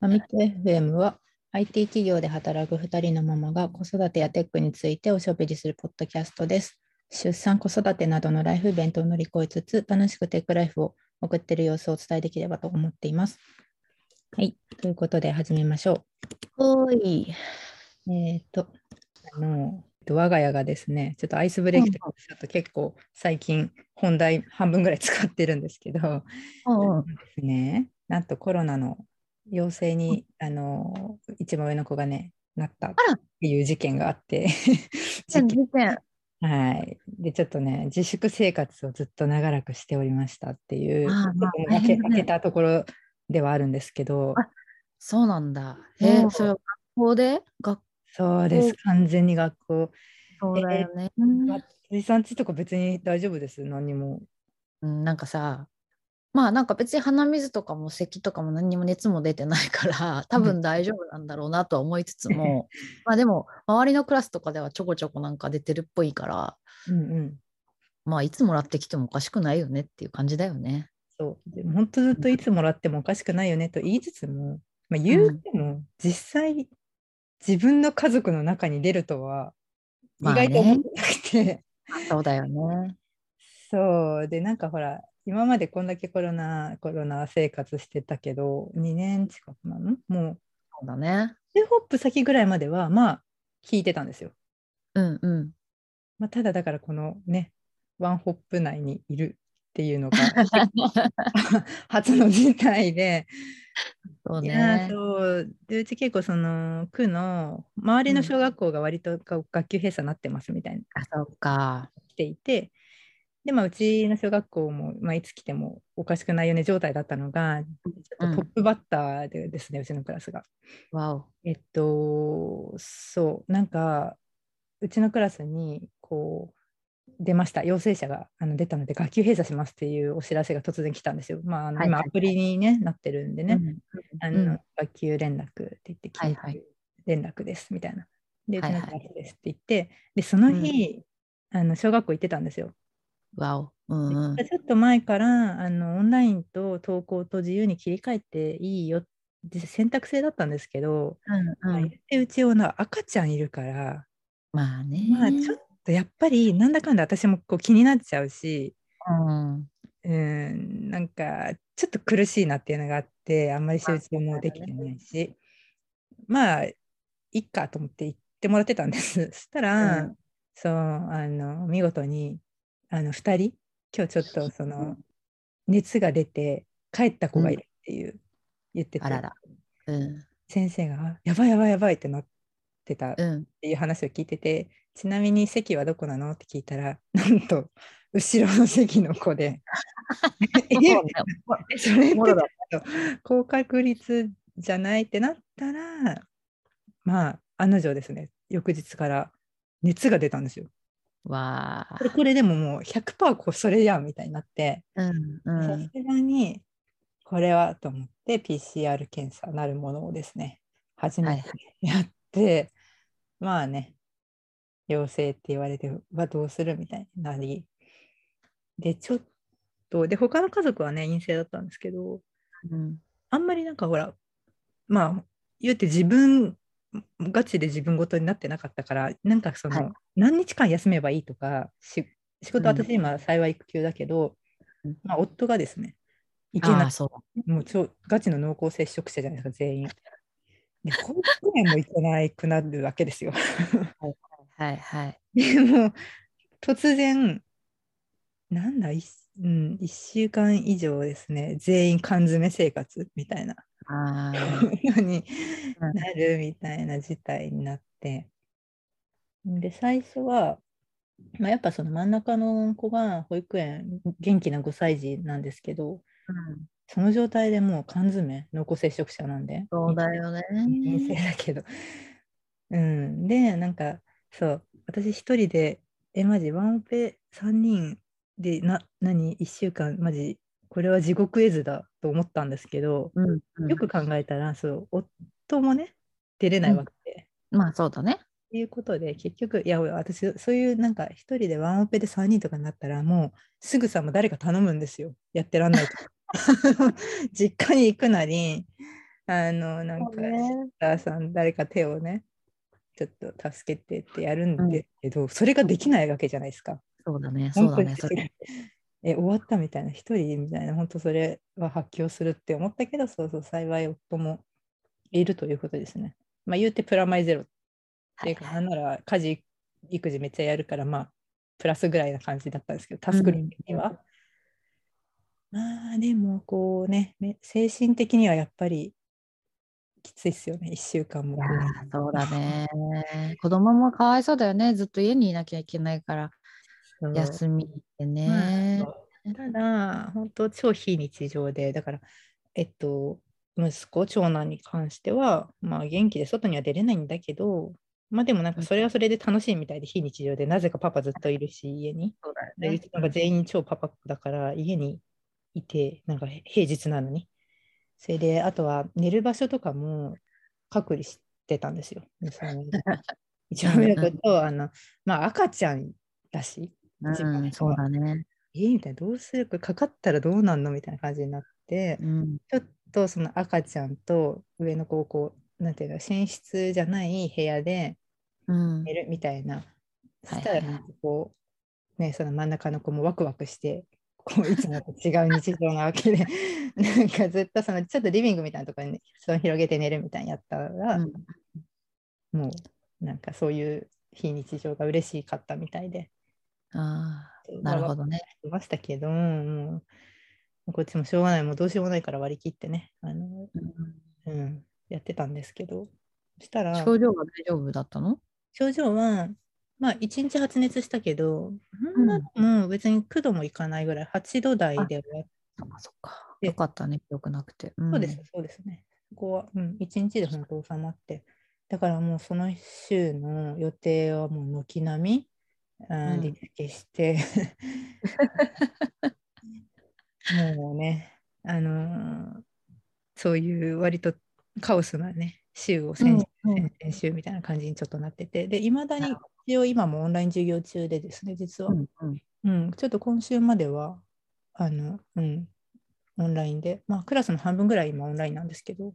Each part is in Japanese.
マミット FM は IT 企業で働く2人のママが子育てやテックについておしゃべりするポッドキャストです。出産、子育てなどのライフイベントを乗り越えつつ、楽しくテックライフを送っている様子をお伝えできればと思っています。はい、ということで始めましょおーい。う。えっ、と、あの、我が家がですね、ちょっとアイスブレーキとかちょっと結構最近本題半分ぐらい使ってるんですけど、うんうんですね、なんとコロナの陽性に、あの一番上の子がね、なったっらていう事件があって、事件。はい。で、ちょっとね、自粛生活をずっと長らくしておりましたっていう、ああまあけたところではあるんですけど、あそうなんだ。そうえー、それは学校で？学そうです、完全に学校。校だよね。辻さんちとか別に大丈夫です、何にも。うん、なんかさ、まあなんか別に鼻水とかも咳とかも何にも熱も出てないから 多分大丈夫なんだろうなとは思いつつも、まあでも周りのクラスとかではちょこちょこなんか出てるっぽいから、うんうん。まあいつもらってきてもおかしくないよねっていう感じだよね。そう。でも本当ずっといつもらってもおかしくないよねと言いつつも、まあ、言うても、実際自分の家族の中に出るとは意まあね外と思ってなくて、そうだよね。そうでなんかほら今までこんだけコロナコロナ生活してたけど2年近くなの？もうそうだね。2ホップ先ぐらいまではまあ聞いてたんですよ、うんうん。まあ、ただだからこのねワンホップ内にいるっていうのが 初の事態でそういやね。そうでうち結構その区の周りの小学校が割と学級閉鎖になってますみたいなあ、そうか。来ていてで、まあ、うちの小学校も、まあ、いつ来てもおかしくないよね状態だったのがちょっとトップバッターでですね、うちのクラスが。わお。えっとそうなんかうちのクラスにこう出ました陽性者があの出たので学級閉鎖しますっていうお知らせが突然来たんですよ。まあ、あのはいはい今アプリに、ねなってるんでね、うんあのうん学級連絡って言って、はいはい緊急連絡ですみたいな。で、うちのはいはいクラスですって言って、で、その日、あの小学校行ってたんですよ。わお。うんうん。でちょっと前からあのオンラインと登校と自由に切り替えていいよって選択制だったんですけど、うんうんうちはな赤ちゃんいるから、まあね。まあちょっとやっぱりなんだかんだ私もこう気になっちゃうし、うん。うん、なんかちょっと苦しいなっていうのがあって、あんまり集中もできてないし、まあ、いっかと思って行ってもらってたんです。そしたら、うんそう、あの、見事に、あの、2人、今日ちょっとその、熱が出て帰った子がいるっていう、言ってて、あらら。うん。先生が、あやばいやばいやばいってなってたっうん。ていう話を聞いてて、ちなみに席はどこなの？って聞いたら、なんと、後ろの席の子で、ええ それって高確率じゃないってなったら、まあ、案の定ですね、翌日から熱が出たんですよ。わあこ。れこれでももう100%こうそれやんみたいになって。さすがにこれはと思って PCR 検査なるものをですね、初めてやって、まあね、陽性って言われてはどうするみたいになり、で、ちょっと、で、他の家族はね、陰性だったんですけど、うんあんまりなんかほら、まあ、言うて自分、ガチで自分ごとになってなかったから、なんかその、はい何日間休めばいいとか、し仕事、うん私今幸い育休だけど、うんまあ、夫がですね、いけなそう。もう超ガチの濃厚接触者じゃないですか、全員。で、保育園も行けなくなるわけですよ。はいはい。でも、突然、なんだ、いうん、1週間以上ですね、全員缶詰生活みたいなああ。のにうんなるみたいな事態になって、で、最初は、まあ、やっぱその真ん中の子が保育園、元気な5歳児なんですけど、うんその状態でもう缶詰、濃厚接触者なんで、そうだよね。陰性だけど。うん。で、なんか、そう、私一人で、え、マジ、ワンオペ3人で、な、何、1週間、マジ、これは地獄絵図だと思ったんですけど、うんうんよく考えたら、そう、夫もね、出れないわけで。まあそうだね。っていうことで、結局、いや、私、そういうなんか、一人でワンオペで3人とかになったら、もう、すぐさま誰か頼むんですよ。やってらんないと。実家に行くなり、あの、なんか、シスターさん、誰か手をね、ちょっと助けてってやるんですけど、それができないわけじゃないですか。そうだね、そうだね。え、終わったみたいな、一人みたいな、本当それは発狂するって思ったけど、そうそう、幸い夫もいるということですね。まあ言うてプラマイゼロっていうか、なんなら家事、育児めっちゃやるから、まあ、プラスぐらいな感じだったんですけど、タスク的には。まあ、でも、こうね、め精神的にはやっぱりきついっすよね、1週間もそうだね。子供もかわいそうだよね。ずっと家にいなきゃいけないから、休みでまあね。そうただ、本当超非日常で、だから、えっと、息子、長男に関しては、まあ元気で外には出れないんだけど、まあでもなんかそれはそれで楽しいみたいで非日常で、なぜかパパずっといるし、家に。そうだよでうちなんか全員超パパだから家にいて、なんか平日なのに。それで、あとは寝る場所とかも隔離してたんですよ。一番目のこと、あの、まあ赤ちゃんだし、うん、そうだね。えーみたいな、どうするこれかかったらどうなんのみたいな感じになって、うん、ちょっとその赤ちゃんと上の子をこう、なんていうの、寝室じゃない部屋でうん寝、るみたいな。そはいしたらなんかこう、ね、その真ん中の子もワクワクして、こういつもと違う日常なわけで、なんかずっとそのちょっとリビングみたいなところに、ね、布団広げて寝るみたいにやったら、うんもうなんかそういう非日常が嬉しかったみたいで。ああ、なるほどね。いましたけど、もうこっちもしょうがない、もうどうしようもないから割り切ってね、あのうん。うん、やってたんですけど、そしたら、症状は大丈夫だったの？症状は、まあ、1日発熱したけど、そんなもう別に9度もいかないぐらい、8度台で終わっそっかそっか。でよかったね、よくなくて。うん。そうです、そうですね。そこは、うん、1日で本当収まって、だからもうその週の予定はもう軒並み、あリスケして、もうね、あのーそういう割とカオスなね、週を先,、うんうん。先々週みたいな感じにちょっとなってて、で、いまだに一応今もオンライン授業中でですね、実は。うんうん。うん、ちょっと今週までは、あの、うん、オンラインで、まあ、クラスの半分ぐらい今オンラインなんですけど、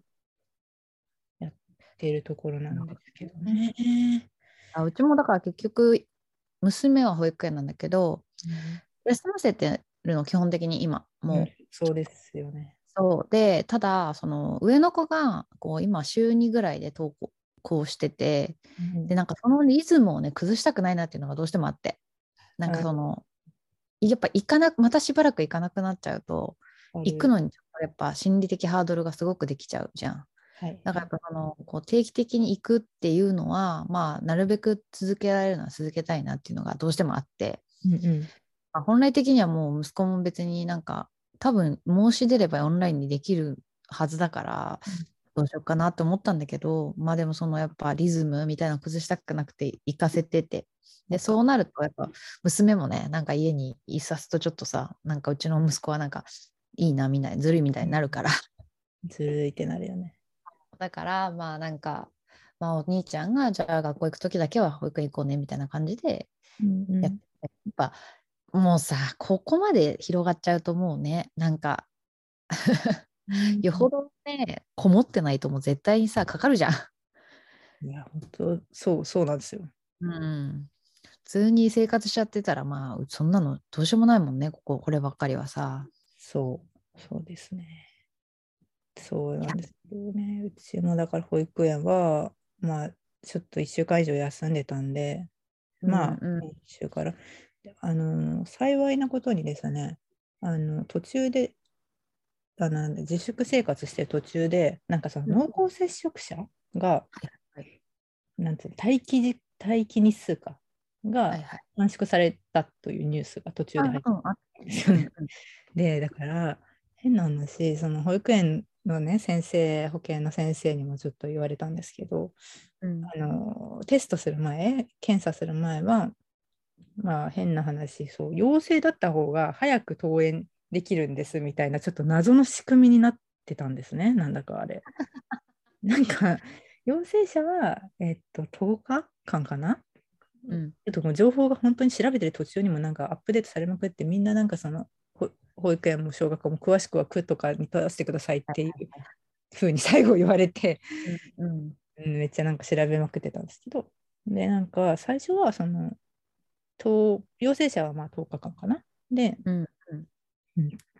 やっているところなんですけどね。あうちもだから結局、娘は保育園なんだけど、休ませてるの、基本的に今。もう、うんそうですよね。そうでただその上の子がこう今週2ぐらいで登校しててでなんかそのリズムをね崩したくないなっていうのがどうしてもあってなんかその、やっぱ行かなまたしばらく行かなくなっちゃうと行くのにやっぱ心理的ハードルがすごくできちゃうじゃん。はい、だからやっぱそのこう定期的に行くっていうのはまあなるべく続けられるのは続けたいなっていうのがどうしてもあって、うんうん。まあ本来的にはもう息子も別になんか多分申し出ればオンラインにできるはずだから、うん。どうしようかなと思ったんだけどまあでもそのやっぱリズムみたいなの崩したくなくて行かせてて。でそうなるとやっぱ娘もねなんか家にいさすとちょっとさなんかうちの息子はなんかいいなみんなずるいみたいになるから。ずるいってなるよね。だからまあなんか、まあ、お兄ちゃんがじゃあ学校行く時だけは保育園行こうねみたいな感じでやっやっぱもうさここまで広がっちゃうともうねなんかよほどねこもってないともう絶対にさかかるじゃん。いや、本当、そう、そうなんですよ。うん、普通に生活しちゃってたらまあそんなのどうしようもないもんねこここればっかりはさ。そう、そうですね。そうなんですよね。うちもだから保育園は、まあ、ちょっと1週間以上休んでたんで、まあ、うんうん今週から。であの、幸いなことにですね、あの、途中で、あの自粛生活してる途中で、なんかそのうん濃厚接触者が、はいなんていうの待機じ待機日数かが。短縮されたというニュースが途中で入ってたんですよね。で、だから、変な話、その保育園のね、先生、保健の先生にもずっと言われたんですけど、うん。あのテストする前、検査する前は、まあ変な話、そう、陽性だった方が早く登園できるんですみたいな、ちょっと謎の仕組みになってたんですね、なんだかあれ。なんか、陽性者は、えっと、10日間かな？うん。ちょっともう情報が本当に調べてる途中にもなんかアップデートされまくってみんななんかそのほ保育園も小学校も詳しくは区とかに問い合わせてくださいっていうふうに最後言われて、うんうん、めっちゃなんか調べまくってたんですけど。でなんか最初はそのと陽性者はまあ10日間かな。で、うん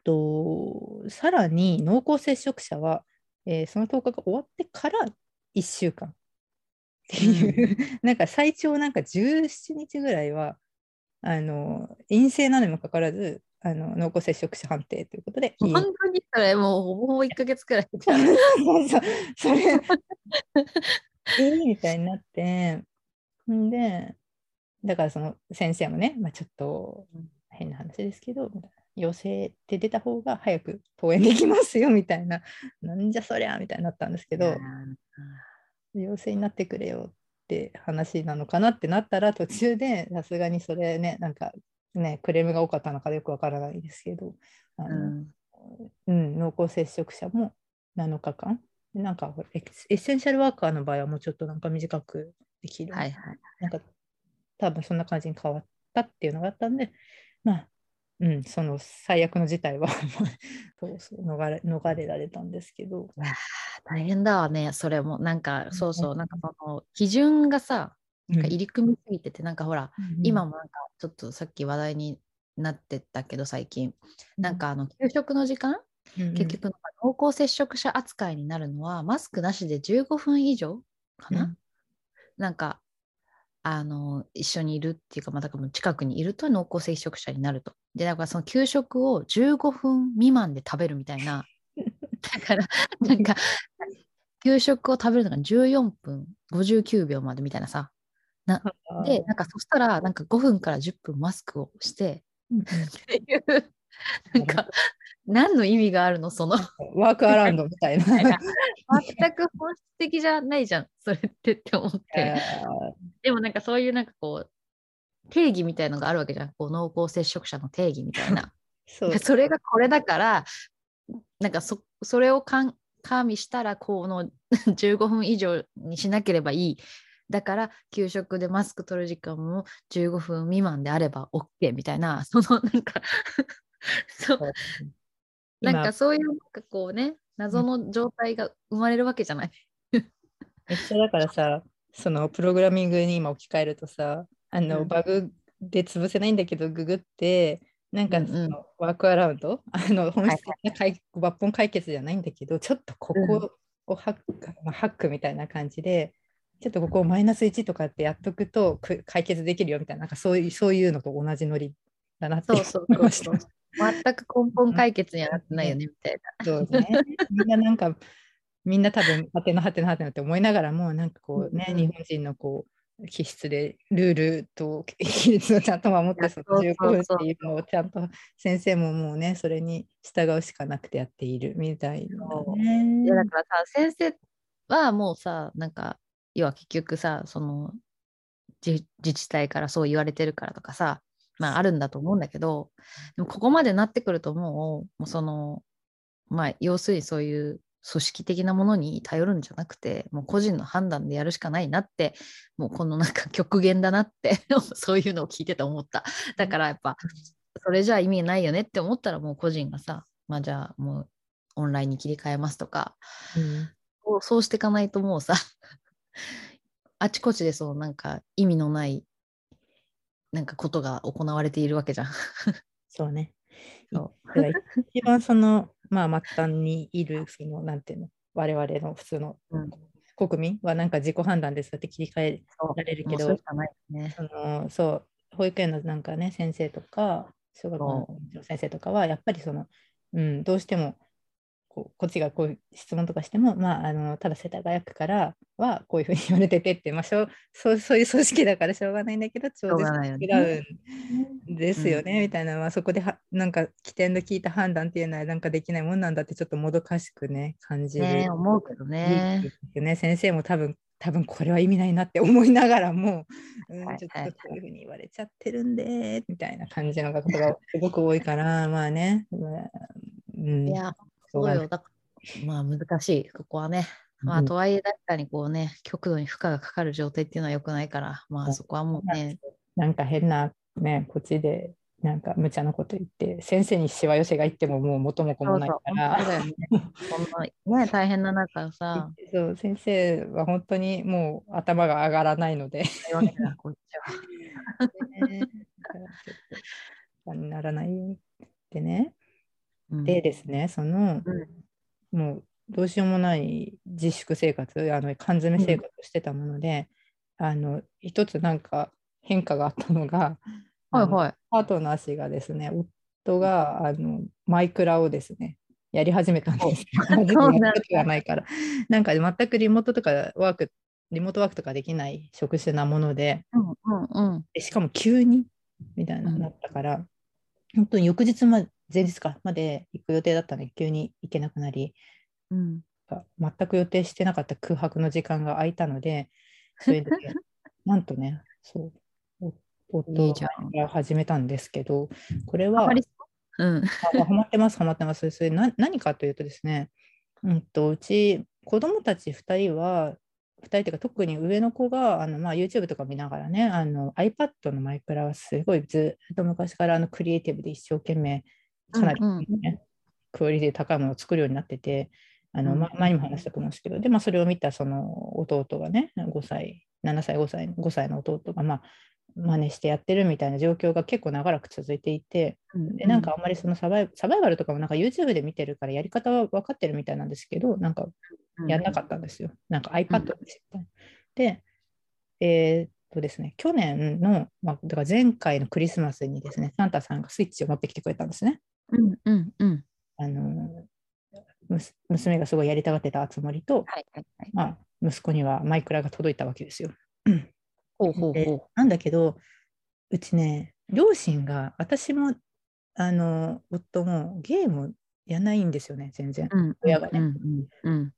とさらに濃厚接触者は、えーその10日が終わってから1週間。っていう、なんか最長なんか17日ぐらいはあの陰性なのにもかかわらずあの濃厚接触者判定ということで本当にそれもうほぼほぼ1ヶ月くらい。そうそう。それ えーみたいになって。んでだからその先生もね、まあ、ちょっと変な話ですけど陽性って出た方が早く登園できますよみたいななんじゃそりゃみたいになったんですけど陽性になってくれよって話なのかなってなったら途中でさすがにそれねなんかねクレームが多かったのかよくわからないですけどあの、うんうん、濃厚接触者も7日間。でなんかエッセンシャルワーカーの場合はもうちょっとなんか短くできる。はいはい。なんか多分そんな感じに変わったっていうのがあったんで、まあ、うん、その最悪の事態は そうそう逃れ逃れられたんですけど。大変だわね、それも。なんか、そうそう、なんかその基準がさ、なんか入り組みすぎてて、なんかほら、今もなんかちょっとさっき話題になってたけど、最近、なん、かあの給食の時間、うん結局、濃厚接触者扱いになるのは、マスクなしで15分以上かな、うん。なんか、あの、一緒にいるっていうか、まあ、だから近くにいると濃厚接触者になると。で、だからその給食を15分未満で食べるみたいな。だから、なんか、給食を食べるのが14分59秒までみたいなさ。な。で、なんかそしたら、なんか5分から10分マスクをして、うん。っていう、なんか、何の意味があるの？その、うんワークアラウンドみたいな。全く本質的じゃないじゃん、それってって思って。でもなんかそういうなんかこう、定義みたいのがあるわけじゃん。こう濃厚接触者の定義みたいな。そう。それがこれだから、なんかそそれをかん加味したら、この 15分以上にしなければいい。だから、給食でマスク取る時間も15分未満であれば OK みたいな、そのなんか そう、なんか今。そういうなんかこうね、謎の状態が生まれるわけじゃない。めっちゃだからさ、そのプログラミングに今置き換えるとさ、あの、うん。バグで潰せないんだけど、ググって、なんかうんうん。そのワークアラウンド、あの本質的な解抜本解決じゃないんだけど、ちょっとここをハック、まあハックみたいな感じで、ちょっとここをマイナス1とかってやっとくとく解決できるよみたいな、なんかそういうそういうのと同じノリだなってそうそう思いそうましたそう。全く根本解決にはなってないよね、みたいな。そうね。みんななんか、みんな多分、はてなはてなはてなって思いながらも、なんかこうね、うん日本人のこう、気質でルールと規律をちゃんと守って、そのそうそう15分っていうのをちゃんと先生ももうね、それに従うしかなくてやっているみたいなね。いやだからさ先生はもうさなんか要は結局さその自自治体からそう言われてるからとかさまああるんだと思うんだけどでもここまでなってくるともうもうそのまあ要するにそういう組織的なものに頼るんじゃなくてもう個人の判断でやるしかないなってもうこのなんか 極限だなって そういうのを聞いてて思った。だからやっぱそれじゃあ意味ないよねって思ったらもう個人がさまあじゃあもうオンラインに切り替えますとかうん。そうしていかないともうさあちこちでそうなんか意味のないなんかことが行われているわけじゃん。そうね。そだから一番その、まあ、末端にいる、その、なんていうの、我々の普通のうん。国民はなんか自己判断でそうやって切り替えられるけどそう。保育園のなんかね先生とか小学校の先生とかはやっぱりその、うん、どうしてもこっちがこういう質問とかしても、まあ、あのただ世田谷区からはこういうふうに言われててって、まあ、しょうそうそういう組織だからしょうがないんだけど超絶ね違うんですよね、うん。みたいな、まあ、そこではなんか起点で聞いた判断っていうのはなんかできないもんなんだってちょっともどかしくね感じる。ね思うけどね。ねね。先生も多分多分これは意味ないなって思いながらも、うんはいちょっはいとこういうふうに言われちゃってるんでみたいな感じのことがすごく多いからまあね、まあうん、いや、そうよ。だまあ難しい、ここはね。まあうんとはいえ、確かにこうね、極度に負荷がかかる状態っていうのは良くないから、まうんあそこはもうね、なんか変なねこっちでなんか無茶なこと言って先生にしわ寄せがいってももう元も子もないからそうだよね。こんなね 大変な中さ。そう先生は本当にもう頭が上がらないのでこっちは。ねならないようにってね。うんでですね、その、うんもうどうしようもない自粛生活、あの缶詰生活をしてたもので、あの一つなんか変化があったのが、はいはい。パートナー氏がですね、夫があのマイクラをですね、やり始めたんですよ。そながないから。なんか全くリモートとかワーク、リモートワークとかできない職種なもので、うんうんうん。でしかも急にみたいなうんなったから、本当に翌日ま前日かまで行く予定だったのに急に行けなくなり、うん。全く予定してなかった空白の時間が空いたので、それで、なんとね、そう、お夫が始めたんですけど、これあはう？ん。あハマってます、ハマってます。それな何かというとですね、うんと、うち子供たち2人は、2人というか特に上の子があの、まあ、YouTube とか見ながらね、あの iPad のマイクラはすごいずっと昔からあのクリエイティブで一生懸命、かなり、ねうんクオリティ高いものを作るようになってて、あのうんま前にも話したと思うんですけど、でまあ、それを見たその弟がね、5歳、7歳、5歳、5歳の弟が、まあ、真似してやってるみたいな状況が結構長らく続いていて、でなんかあんまりそのサバイサバイバルとかもなんか YouTube で見てるからやり方は分かってるみたいなんですけど、なんかやんなかったんですよ。なんか iPad で知った。で、えーっとですね、去年の、まあ、だから前回のクリスマスにですね、サンタさんがスイッチを持ってきてくれたんですね。うんうんうん。あの娘がすごいやりたがってたつもりと、はいはいはい。まあ、息子にはマイクラが届いたわけですよ。ほうほうでほなんだけど、うちね、両親が、私も、あの、夫もゲームやらないんですよね、全然。う。うん。親がねうんうん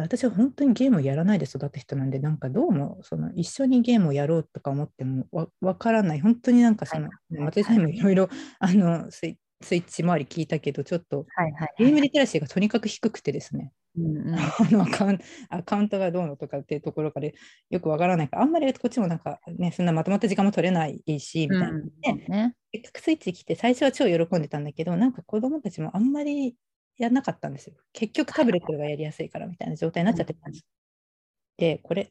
私は本当にゲームをやらないで育った人なんで、なんかどうもその一緒にゲームをやろうとか思ってもわわからない。本当になんかその、はい松井さんにもいろいろあのスイスイッチ周り聞いたけど、ちょっとはいはい。ゲームリテラシーがとにかく低くてですね、うんうん。あのアカウントがどうのとかっていうところからよくわからないから、あんまりこっちもなんかね、そんなまとまった時間も取れないし、みたいな。うんね。せっかくスイッチ来て、最初は超喜んでたんだけど、なんか子供たちもあんまりやんなかったんですよ。結局タブレットがやりやすいからみたいな状態になっちゃってたんです。で、これ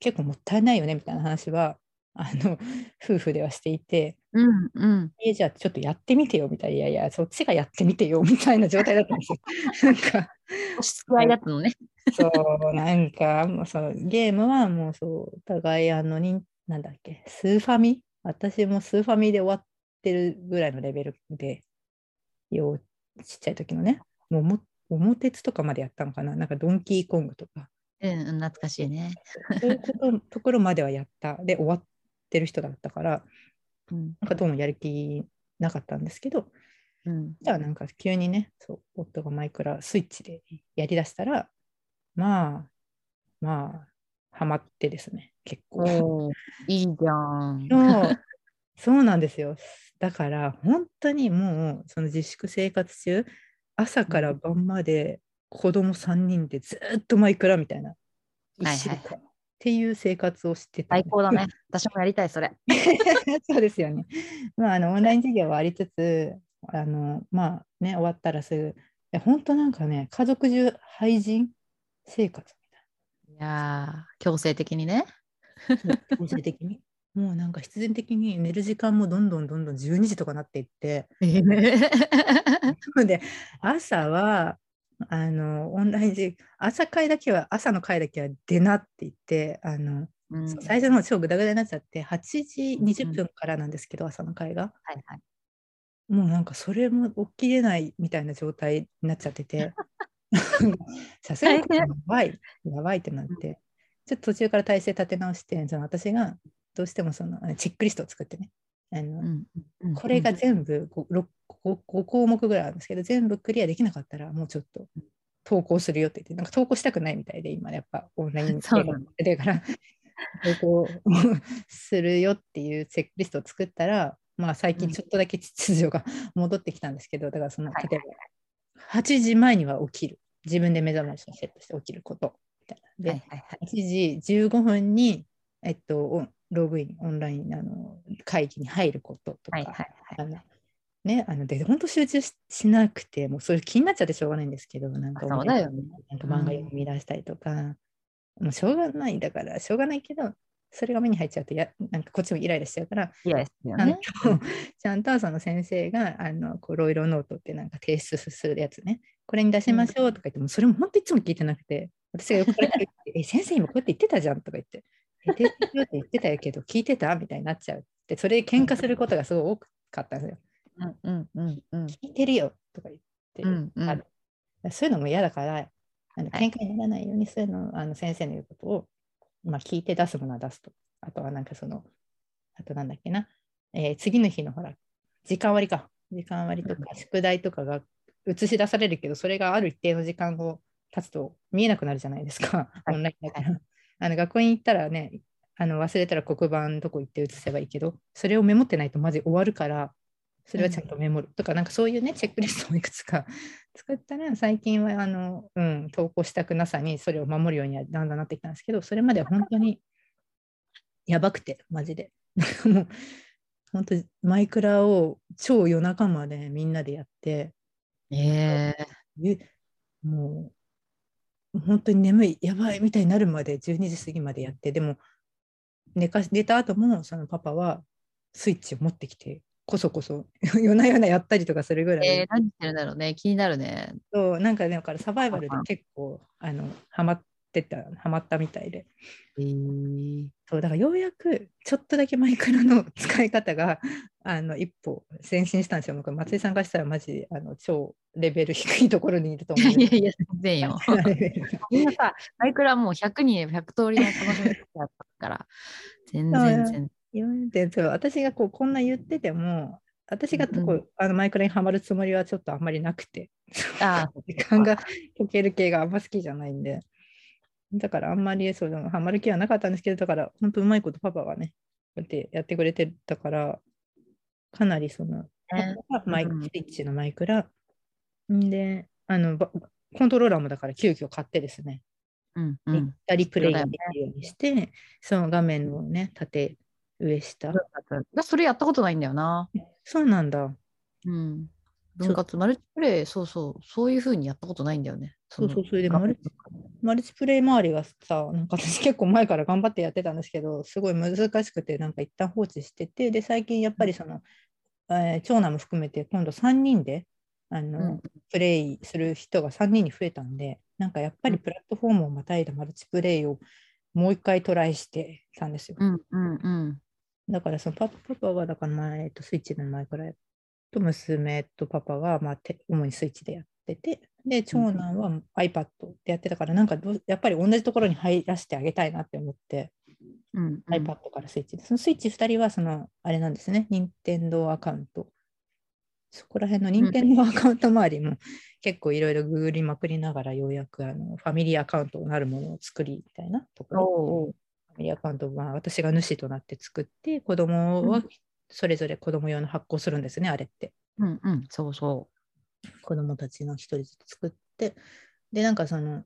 結構もったいないよねみたいな話は、あの夫婦ではしていて、うんうん。えじゃあちょっとやってみてよみたいな、いやいや、そっちがやってみてよみたいな状態だったんですよ。なんか、押し付け合いだったのね。そう、なんか、もうそのゲームはもうそう、お互い、あの、になんだっけ、スーファミ？私もスーファミで終わってるぐらいのレベルで、ようちっちゃい時のね、もうも桃鉄とかまでやったのかな、なんかドンキーコングとか、うん、懐かしいね。そういうことところまではやった。で、終わってる人だったから、うん。なんかどうもやる気なかったんですけど、うん。じゃあなんか急にね、そう夫がマイクラスイッチでやりだしたら、まあ、まあ、ハマってですね、結構。いいじゃん。そうそうなんですよ。だから本当にもうその自粛生活中、朝から晩まで子供3人でずっとマイクラみたいな、はいはい一週間っていう生活をしてた最高だね。私もやりたい、それ。そうですよね。まあ、あのオンライン授業はありつつ、あのまあね、終わったらすぐ、いや本当なんかね、家族中廃人生活いやー、強制的にね。みたいな、強制的に。もうなんか必然的に寝る時間もどんどんどんどん12時とかなっていって、なので朝はあのオンライン授業、朝会だけは、朝の会だけは出なって言って、あのうん。最初の方超グダグダになっちゃって、8時20分からなんですけど、朝の会が。はいはい。もうなんかそれも起きれないみたいな状態になっちゃってて、さすがにやばい、やばいってなって、ちょっと途中から体勢立て直して、その私がどうしてもそのチェックリストを作ってね、あのうんうんこれが全部 5, 5項目ぐらいあるんですけど、全部クリアできなかったら、もうちょっと投稿するよって言って、なんか投稿したくないみたいで、今やっぱオンライン そうなのだから、投稿するよっていうチェックリストを作ったら、まあ最近ちょっとだけ秩序が 戻ってきたんですけど、だからその、はい例えば、8時前には起きる。自分で目覚ましをセットして起きること。みたいな。で、はいはいはい。8時15分に、えっと、ログイン、オンラインあの会議に入ることとか、はいはいはい。あのね、あので本当集中ししなくて、もうそれ気になっちゃってしょうがないんですけど、なんかそうだよね。なんか漫画読み出したりとか、もうしょうがないだから、しょうがないけど、それが目に入っちゃうとや、なんかこっちもイライラしちゃうから、ちゃんね。と、ちゃんとその先生が、あの、こうロイロノートってなんか提出するやつね、これに出しましょうとか言っても、それも本当いつも聞いてなくて、私が横から聞いて、え、先生今こうやって言ってたじゃんとか言って、え、提出しようって言ってたけど、聞いてた？みたいになっちゃうって、それで喧嘩することがすごい多かったんですよ。うんうんうんうん。聞いてるよとか言って、うんうんそういうのも嫌だから、あのはい喧嘩にならないように、そういうのあの先生の言うことを、まあ、聞いて出すものは出すと。あとはなんかその、あとなんだっけな、えー次の日のほら、時間割か。時間割とか宿題とかが映し出されるけど、それがある一定の時間を経つと見えなくなるじゃないですか、はいオンラインだから。あの学校に行ったらね、あの忘れたら黒板どこ行って写せばいいけど、それをメモってないとマジ終わるから、それはちゃんとメモる。とか、なんかそういうね、チェックリストをいくつか 作ったら、最近はあの、うん、投稿したくなさにそれを守るようにはだんだんなってきたんですけど、それまでは本当にやばくて、マジで。もう本当にマイクラを超夜中までみんなでやって、えええもう本当に眠い、やばいみたいになるまで12時過ぎまでやって、でも寝かし寝た後もそのパパはスイッチを持ってきて、こそこそ 夜な夜なやったりとかするぐらい、えー、何してるんだろうね。気になるね。そうなんかねだからサバイバルで結構あのハマってた、ハマったみたいで。えー、そうだからようやくちょっとだけマイクラの使い方が あの一歩前進したんですよ。僕松井さんからしたらマジあの超レベル低いところにいると思うんでいやいや、全然よ。みんなさ、マイクラもう100人100通りの楽しみ方だったから、全然全然。言われてそう私がこうこんな言ってても私がこう、うんあのマイクラにはまるつもりはちょっとあんまりなくて 時間が解ける系があんま好きじゃないんでだからあんまりそうはまる気はなかったんですけどだから本当うまいことパパがねこうやってやってくれてたからかなりそのマイうん。スイッチのマイクラん。であのばコントローラーもだから急遽買ってですね。うんうん。たりプレイできるようにして、その画面のね縦上下だそれやったことないんだよな。そうなんだ。うん。分割、マルチプレイ、そうそう、そういうふうにやったことないんだよね。そうそうのそれでマルチマルチプレイ周りがさ、なんか私結構前から頑張ってやってたんですけど、すごい難しくて、なんか一旦放置してて、で、最近やっぱりその、えー長男も含めて、今度3人であの、うんプレイする人が3人に増えたんで、なんかやっぱりうんプラットフォームをまたいだマルチプレイをもう一回トライしてたんですよ。うんうんうん。だからそのパパパがだから前、と、スイッチの前からやっと娘とパパが、まあ、て主にスイッチでやってて、で、長男は iPad でやってたから、なんかどうやっぱり同じところに入らせてあげたいなって思って、うんうん、iPad からスイッチで。そのスイッチ2人は、その、あれなんですね、任天堂アカウント。そこら辺の任天堂アカウント周りも結構いろいろググりまくりながら、ようやくあのファミリーアカウントになるものを作りみたいなところ。ファミリーアカウントは私が主となって作って、子供はそれぞれ子供用の発行するんですね、あれって。うんうん、そうそ子供たちの一人ずつ作って、で、なんかその、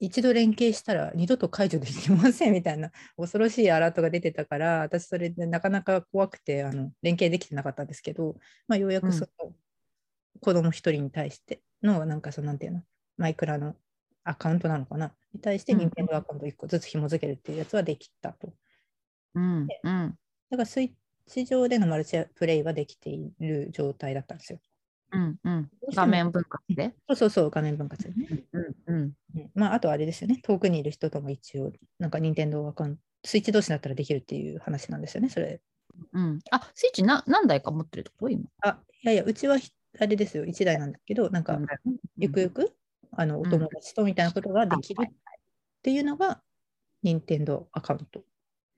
一度連携したら二度と解除できませんみたいな恐ろしいアラートが出てたから、私それでなかなか怖くてあの連携できてなかったんですけど、まあ、ようやくその子供一人に対しての、なんかその、なんていうの、マイクラのアカウントなのかなに対して、うん任天堂アカウント1個ずつ紐付けるっていうやつはできたと。う。うんうん。だからスイッチ上でのマルチプレイはできている状態だったんですよ。うんうん画面分割で？そうそうそう、画面分割でね。うんうん。うんまあ、あとあれですよね、遠くにいる人とも一応、なんか任天堂アカウント、スイッチ同士だったらできるっていう話なんですよね、それ。うん。あ、スイッチな何台か持ってるってこと？今。あ、いやいや、うちはひあれですよ、1台なんだけど、なんか、ゆくゆく、あの、お友達とみたいなことができるっていうのが、任天堂アカウント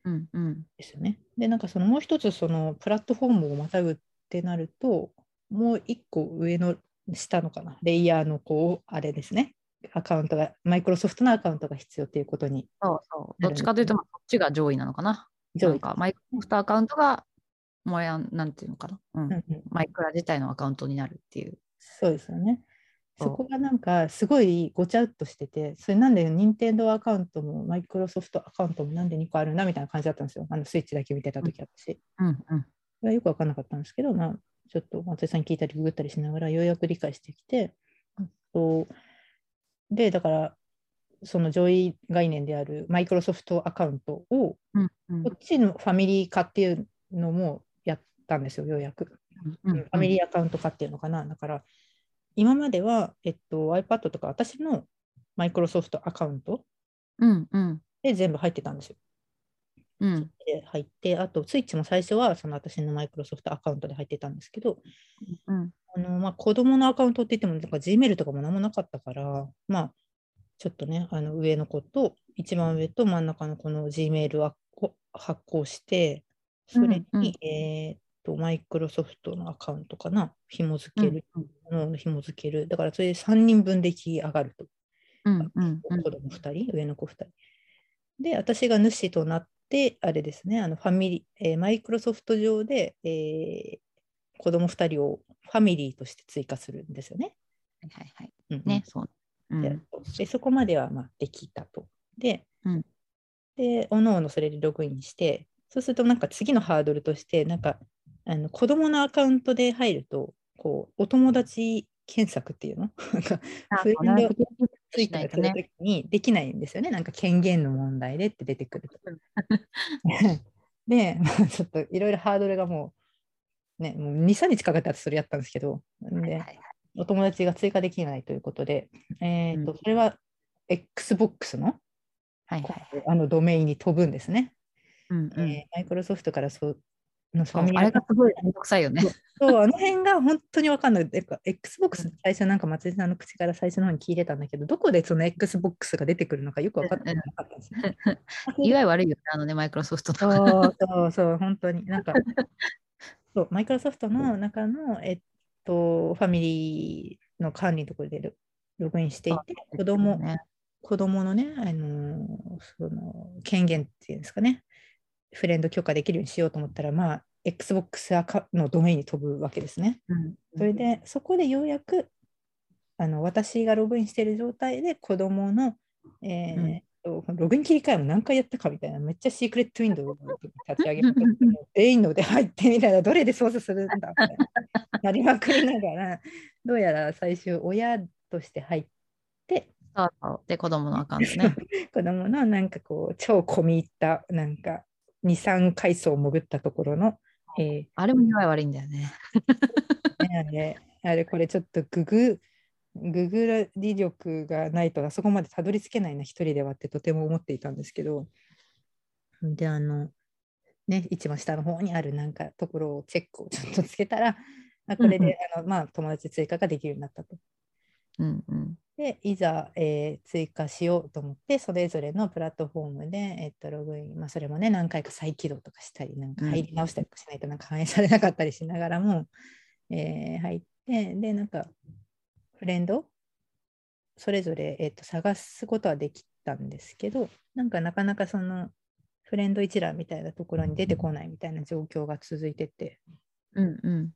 うんうん。ですよね。で、なんかそのもう一つ、そのプラットフォームをまたぐってなると、もう一個上の下のかな、レイヤーのこう、あれですね、アカウントが、マイクロソフトのアカウントが必要っていうことに、そうそう。どっちかというと、まあこっちが上位なのかな？上位なんか、マイクロソフトアカウントが、もやん、なんていうのかな？うんうんうんマイクラ自体のアカウントになるっていう。そうですよね。そこがなんかすごいごちゃっとしてて、それなんで任天堂アカウントもマイクロソフトアカウントもなんで2個あるんだみたいな感じだったんですよ。あのスイッチだけ見てたとき私。うんうん。それはよく分かんなかったんですけど、まあ、ちょっと松井さんに聞いたりググったりしながらようやく理解してきて、うんとで、だから、その上位概念であるマイクロソフトアカウントを、うんうんこっちのファミリー化っていうのもやったんですよ、ようやく。うんファミリーアカウント化っていうのかな。だから、今までは、えっと、iPad とか私のマイクロソフトアカウントうんうんで全部入ってたんですよ。うん。で入って、あと、スイッチも最初はその私のマイクロソフトアカウントで入ってたんですけど、うん。あのまあ、子供のアカウントって言っても、なんか Gmail とかも何もなかったから、まあ、ちょっとね、あの上の子と、一番上と真ん中のこの Gmail を発行して、それに、うんうん。えーっと、マイクロソフトのアカウントかな、紐付ける、ものを紐付ける。だから、それで3人分でき上がると。うんうんうん。子供2人、上の子2人。で、私が主となって、あれですね、あのファミリー、えーマイクロソフト上で、えー子供2人をファミリーとして追加するんですよね。はいはいはい。うんうん。ねそう。うん。ででそこまではまあできたと。で、うん。で、おのおのそれでログインして、そうするとなんか次のハードルとして、なんかあの子供のアカウントで入ると、こうお友達検索っていうの？なんかあフレンドそうねツイッターするときにできないんですよね。なんか権限の問題でって出てくると。で、まあ、ちょっといろいろハードルがもう、ね、もう2、3日かかって私それやったんですけど、でお友達が追加できないということで、えーとうん。それは XBOX のはいはいあのドメインに飛ぶんですね。マイクロソフトからそうのファミリーあれがすごいめんどくさいよね。そうあの辺が 本当に分かんない。XBOX 最初なんか松井さんの口から最初の方に聞いてたんだけど、どこでその XBOX が出てくるのかよく分かってなかったんですね。意外悪いよね、あのね、マイクロソフトの。そうそうそう、本当に。なんか、そう、マイクロソフトの中の、えっと、ファミリーの管理のところでロログインしていて、子供、ね、子供のね、あのーその権限っていうんですかね、フレンド許可できるようにしようと思ったら、まあ、Xbox のドメインに飛ぶわけですね。うんそれで、そこでようやく、あの私がログインしている状態で子供の、えーとログイン切り替えも何回やったかみたいな、めっちゃシークレットウィンドウを立ち上げまくって、もう全員ので入ってみたいな、どれで操作するんだみたいな、やりまくりながら、どうやら最終、親として入って、そうそうで、子供のアカウントね。子供のなんかこう、超込み入った、なんか2、3階層潜ったところの、えーあれも意外悪いんだよね。ねあれ、これちょっとググ、ググり力がないとあそこまでたどり着けないな、一人ではってとても思っていたんですけど、で、あの、ね、一番下の方にあるなんかところをチェックをちょっとつけたら、あこれで、あのまあ、友達追加ができるようになったと。うんうん。で、いざ、えー追加しようと思って、それぞれのプラットフォームで、えっと、ログイン、まあ、それもね、何回か再起動とかしたり、なんかうん入り直したりしないとなんか反映されなかったりしながらも、えー入って、で、なんか、フレンド、それぞれ、えっと、探すことはできたんですけど、なんかなかなかその、フレンド一覧みたいなところに出てこないみたいな状況が続いてて、うんうん。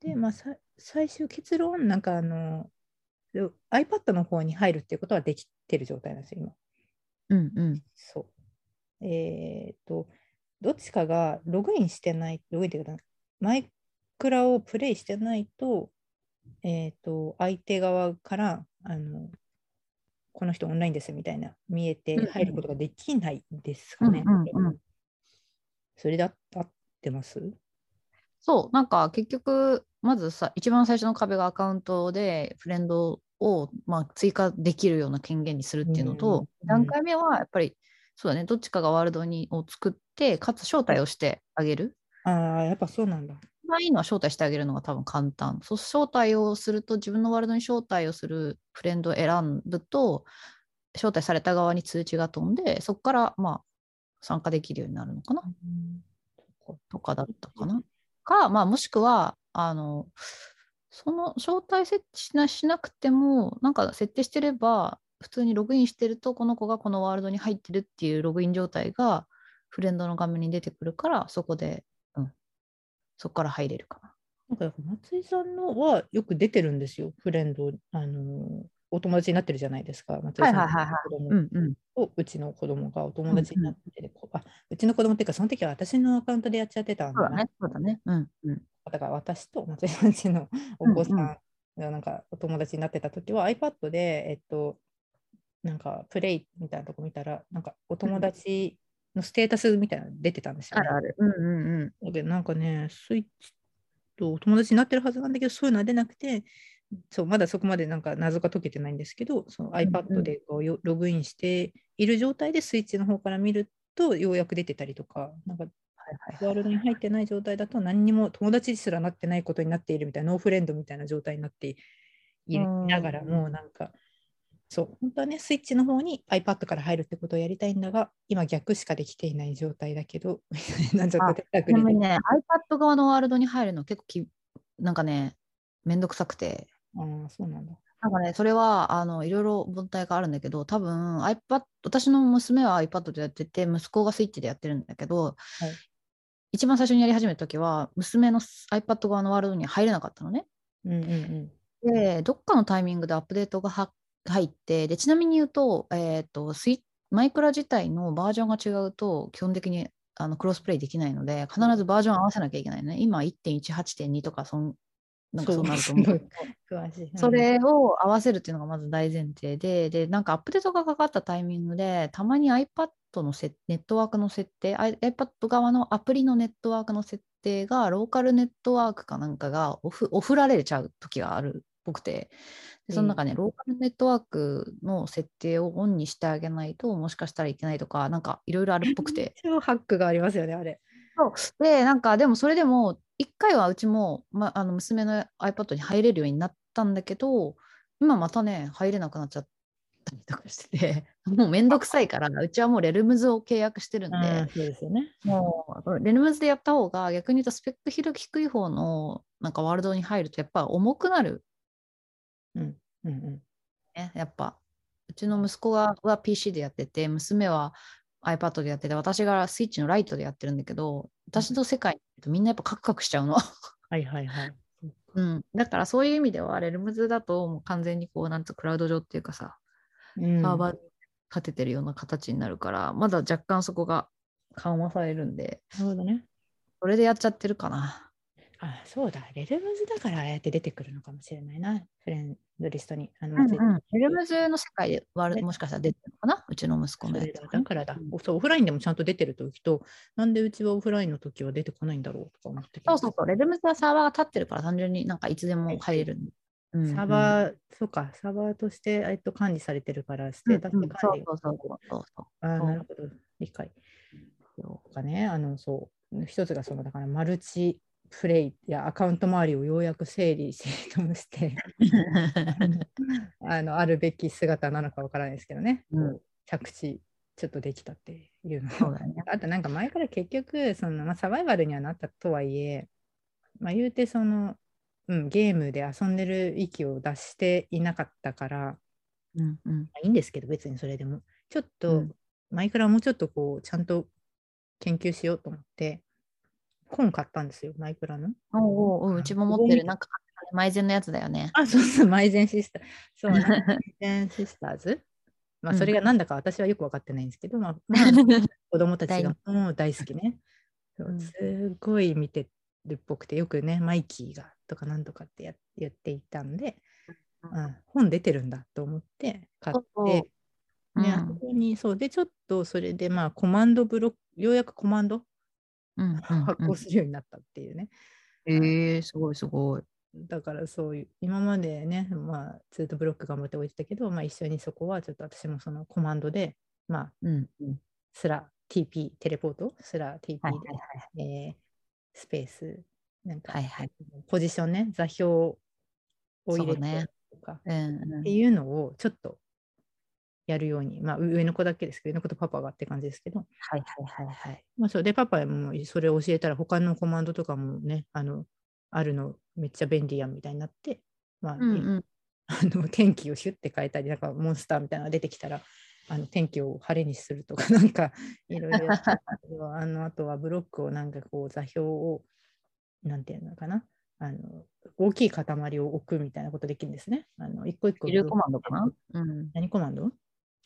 で、まあ、さ最終結論、なんかあの、iPad の方に入るっていうことはできてる状態なんですよ、今。うんうん。そう。えっ、と、どっちかがログインしてない、ログインっていうか、マイクラをプレイしてないと、えっ、と、相手側から、あの、この人オンラインですみたいな、見えて入ることができないですかね。うんうんうんそれだ合ってます？そう、なんか結局、まずさ、一番最初の壁がアカウントでフレンドを、まあ、追加できるような権限にするっていうのと、うん段階目はやっぱり、そうだね、どっちかがワールドにを作って、かつ招待をしてあげる。ああ、やっぱそうなんだ。一番いいのは招待してあげるのが多分簡単。そう招待をすると、自分のワールドに招待をするフレンドを選ぶと、招待された側に通知が飛んで、そこからまあ参加できるようになるのかな。とかだったかな。か、まあ、もしくは、あの、その招待設置しなくても、なんか設定してれば、普通にログインしてると、この子がこのワールドに入ってるっていうログイン状態が、フレンドの画面に出てくるから、そこで、うん、そこから入れるかな。なんか松井さんのはよく出てるんですよ、フレンド。あのお友達になってるじゃないですか、松井さんのはいはいはいうんうん。とうちの子供がお友達になってて、こうあうちの子供っていうか、その時は私のアカウントでやっちゃってたんだなそうだね、そうだね。うんうん。だから私と松井さんちのお子さんがなんかお友達になってた時は、iPad で、えっと、なんかプレイみたいなとこ見たら、なんかお友達のステータスみたいなの出てたんですよ、ね。あるある。うんうんうん。だけどなんかね、スイッチとお友達になってるはずなんだけど、そういうのは出なくて、そうまだそこまでなんか謎が解けてないんですけど、その iPad でこうよログインしている状態でスイッチの方から見るとようやく出てたりとか、なんかワールドに入ってない状態だと何にも友達すらなってないことになっているみたいなノーフレンドみたいな状態になっていながらもなんかそう本当はねスイッチの方に iPad から入るってことをやりたいんだが今逆しかできていない状態だけど みたいなちょっとでもね、iPad 側のワールドに入るの結構き、なんかね、めんどくさくて。ああそうなんだなんかね、それはあのいろいろ問題があるんだけど、多分 iPad、私の娘は iPad でやってて、息子がスイッチでやってるんだけど、はい一番最初にやり始めた時は、娘の iPad 側のワールドに入れなかったのね。うんうんうんで、どっかのタイミングでアップデートがは入って、でちなみに言うと、えっ、とスイ、マイクラ自体のバージョンが違うと、基本的にあのクロスプレイできないので、必ずバージョン合わせなきゃいけないね。今1.18.2とかそん、なんかそうなると思う。詳しい。それを合わせるっていうのがまず大前提で、で、なんかアップデートがかかったタイミングで、たまに iPad のせネットワークの設定、iPad 側のアプリのネットワークの設定が、ローカルネットワークかなんかがオフオフられちゃう時があるっぽくて、でその中ね、ローカルネットワークの設定をオンにしてあげないと、もしかしたらいけないとか、なんかいろいろあるっぽくて。超ハックがありますよね、あれ。で、なんかでもそれでも、一回はうちも、ま、あの娘の iPad に入れるようになったんだけど、今またね、入れなくなっちゃったりとかしてて、もうめんどくさいから、うちはもうレルムズを契約してるんで、そうですよね。もうレルムズでやった方が、逆に言うとスペック広低い方のなんかワールドに入ると、やっぱ重くなるうんうんうん。ね、やっぱ。うちの息子がは PC でやってて、娘は iPad でやってて、私がスイッチのライトでやってるんだけど、私の世界みんなやっぱカクカクしちゃうの。はいはいはい。うん、だからそういう意味では、レルムズだともう完全にこう、なんつうクラウド上っていうかさ、うんサーバーに立ててるような形になるから、まだ若干そこが緩和されるんで、なるほどね。それでやっちゃってるかな。あそうだ、レルムズだからああやって出てくるのかもしれないな、フレンドリストに。あのうんうん、レルムズの世界でワールもしかしたら出てるのかな？うちの息子のやつだ。からだ。うん。そう、オフラインでもちゃんと出てるときと、なんでうちはオフラインの時は出てこないんだろうとか思ってそうそうそう、レルムズはサーバーが立ってるから単純になんかいつでも入れるんで。うん。うんサーバー、そうか、サーバーとして、えっと、管理されてるから、ステータスうんうん。管理そうそうそうそう。あなるほど、理解。そうかね、あの、そう、一つがその、だから、マルチプレイやアカウント周りをようやく整理整頓して、あの、あるべき姿なのかわからないですけどね、うん。着地、ちょっとできたっていうの。そうね。あとなんか前から結局その、まあ、サバイバルにはなったとはいえ、まあ、言うてその、うん、ゲームで遊んでる域を出していなかったから、まうんうん。あいいんですけど別にそれでも。ちょっと、うん。マイクラをもうちょっとこうちゃんと研究しようと思って本買ったんですよマイクラの。おうおうおううちも持ってる、なんか、マイゼンのやつだよね。あそうそうマイゼンシスター。そう マイゼンシスターズ。まあうんそれがなんだか私はよく分かってないんですけど、まあ、ま あ子供たちがもう大好きね。そううんすごい見てるっぽくて、よくね、マイキーがとかなんとかってや言っていたんで、うんうん、本出てるんだと思って買って、ね、うんあそこにそうで、ちょっとそれでまあコマンドブロック、ようやくコマンドうんうん発行するようになったっていうね。えー、すごいすごい。だからそういう、今までね、まあずっとブロック頑張っておいてたけど、まあ一緒にそこはちょっと私もそのコマンドで、まあうんうん。スラ TP、テレポート、スラ TP で、はいはいはい。えースペース、なんか、はいはい。ポジションね、座標を入れてとか、うんうん。っていうのをちょっとやるように、まあ上の子だけですけど、上の子とパパがって感じですけど、はいはいはいはい。まあそうで、パパもそれを教えたら、他のコマンドとかもね、あの、あるのめっちゃ便利やんみたいになって、まあ、うんうんあの天気をシュッて変えたり、なんかモンスターみたいなのが出てきたら、あの天気を晴れにするとか、なんかいろいろ あのあとはブロックをなんかこう座標を、なんていうのかな、あの大きい塊を置くみたいなことできるんですね。あの一個一個フィルコマンドかな？うん。何コマンド？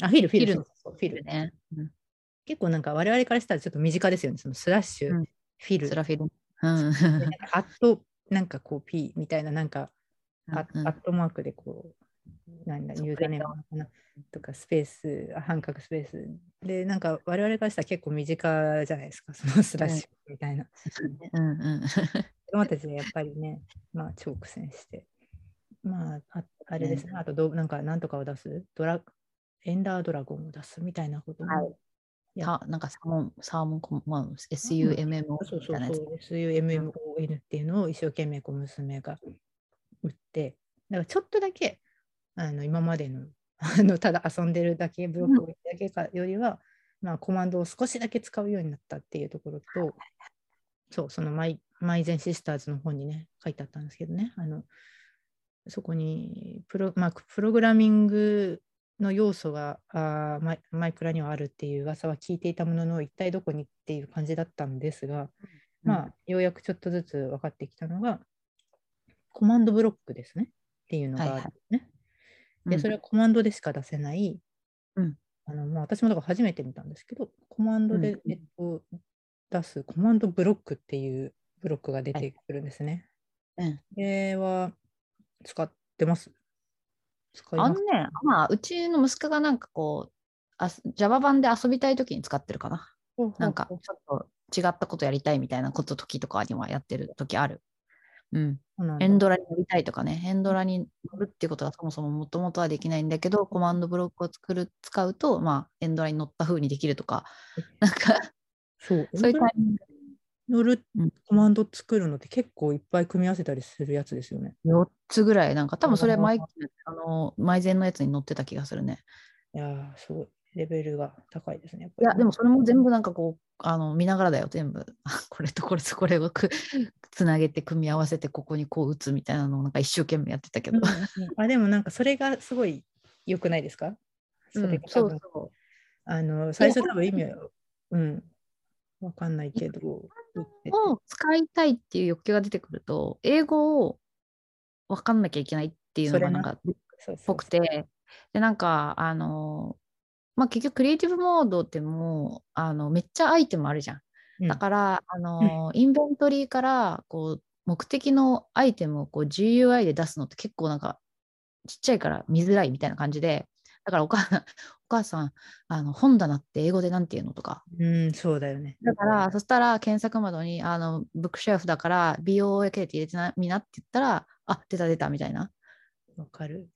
あ、フィル、フィル、フィル。ね。うん。結構なんか我々からしたらちょっと身近ですよね。そのスラッシュ、うん。フィル、スラフィル。アットなんかこう P みたいななんかア,、ットマークでこうなんだそうユーザーネームとかスペースあ半角スペース。でなんか我々からしたら結構身近じゃないですか。そのスラッシュみたいな、うん。うん子供たちでやっぱりねまあ超苦戦して。まあああれですね。あとどうなんかなんとかを出す？ドラエンダードラゴンを出すみたいなことも、はい。やさなんかサーモン、サーモンコマン、SUMMO そうそうみたいなやつ。そう SUMMON っていうのを一生懸命こう娘が打ってだからちょっとだけあの今までの あのただ遊んでるだけブロックをだけかよりは、まあ、コマンドを少しだけ使うようになったっていうところとそうそのマイマイゼンシスターズの本にね書いてあったんですけどね。あのそこにプロ,、まあ、プログラミングの要素があーマイマイクラにはあるっていう噂は聞いていたものの一体どこにっていう感じだったんですが、まあ、ようやくちょっとずつ分かってきたのが、コマンドブロックですねっていうのがあるんですね。で、うん。それはコマンドでしか出せない、うん。あのまあ、私もだから初めて見たんですけど、コマンドで、うんえっと、出すコマンドブロックっていうブロックが出てくるんですね。うん。これは使ってますあのね、まあ、うちの息子がなんかこう、あ Java 版で遊びたいときに使ってるかな。なんか、ちょっと違ったことやりたいみたいなこと時とかにはやってる。時ある。うん。エンドラに乗りたいとかね、エンドラに乗るっていうことがそもそももともとはできないんだけど、コマンドブロックを作る使うと、まあ、エンドラに乗った風にできるとか、なんか、そう、そういうタイミング乗るうんコマンド作るのって結構いっぱい組み合わせたりするやつですよね。4つぐらい、なんか多分それあーマイあのマイゼンのやつに載ってた気がするね。いやー、すごい。レベルが高いですね。いや、でもそれも全部なんかこう、あの見ながらだよ、全部。あ これとこれとこれをく つなげて組み合わせて、ここにこう打つみたいなのをなんか一生懸命やってたけど。うんうんあでもなんかそれがすごい良くないですか？それそう分そあの最初多分意味は、うん、わかんないけど。を使いたいっていう欲求が出てくると、英語を分かんなきゃいけないっていうのがな。んかそうそうぽくて、で、なんか、あの、まあ、結局クリエイティブモードってもう、あの、めっちゃアイテムあるじゃん。うん。だから、あの、インベントリーから、こう、目的のアイテムをこう GUI で出すのって結構なんか、ちっちゃいから見づらいみたいな感じで、だからお母さん、お母さん、あの本棚って英語でなんて言うのとか。うん、そうだよね。だから、そしたら検索窓に、あの、ブックシェルフだから、BOAK って入れてみなって言ったら、あ、出た出たみたいな。わかる。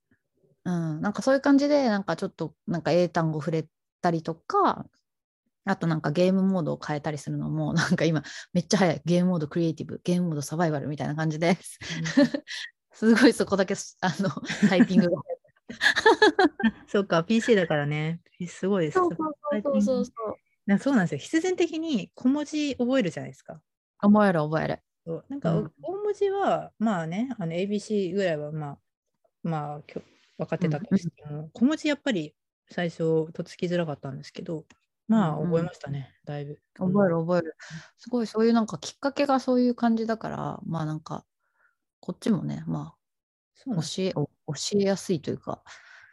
うん、なんかそういう感じで、なんかちょっとなんか英単語触れたりとか、あとなんかゲームモードを変えたりするのも、なんか今めっちゃ早いゲームモードクリエイティブ、ゲームモードサバイバルみたいな感じです。すごいそこだけすあのタイピングが。そうか、PC だからね。すごいです。そうそうそうそうそう。なそうなんですよ。必然的に小文字覚えるじゃないですか。覚える覚える。そうなんか、うん大文字は、まあね、あの ABC ぐらいは、まあ、まあ、きょ分かってたとしても、小文字やっぱり最初、とっつきづらかったんですけど、まあ、うんうん覚えましたね、だいぶ。覚える覚える。すごいそういうなんかきっかけがそういう感じだから、まあなんか、こっちもね、まあ教えお教えやすいというか、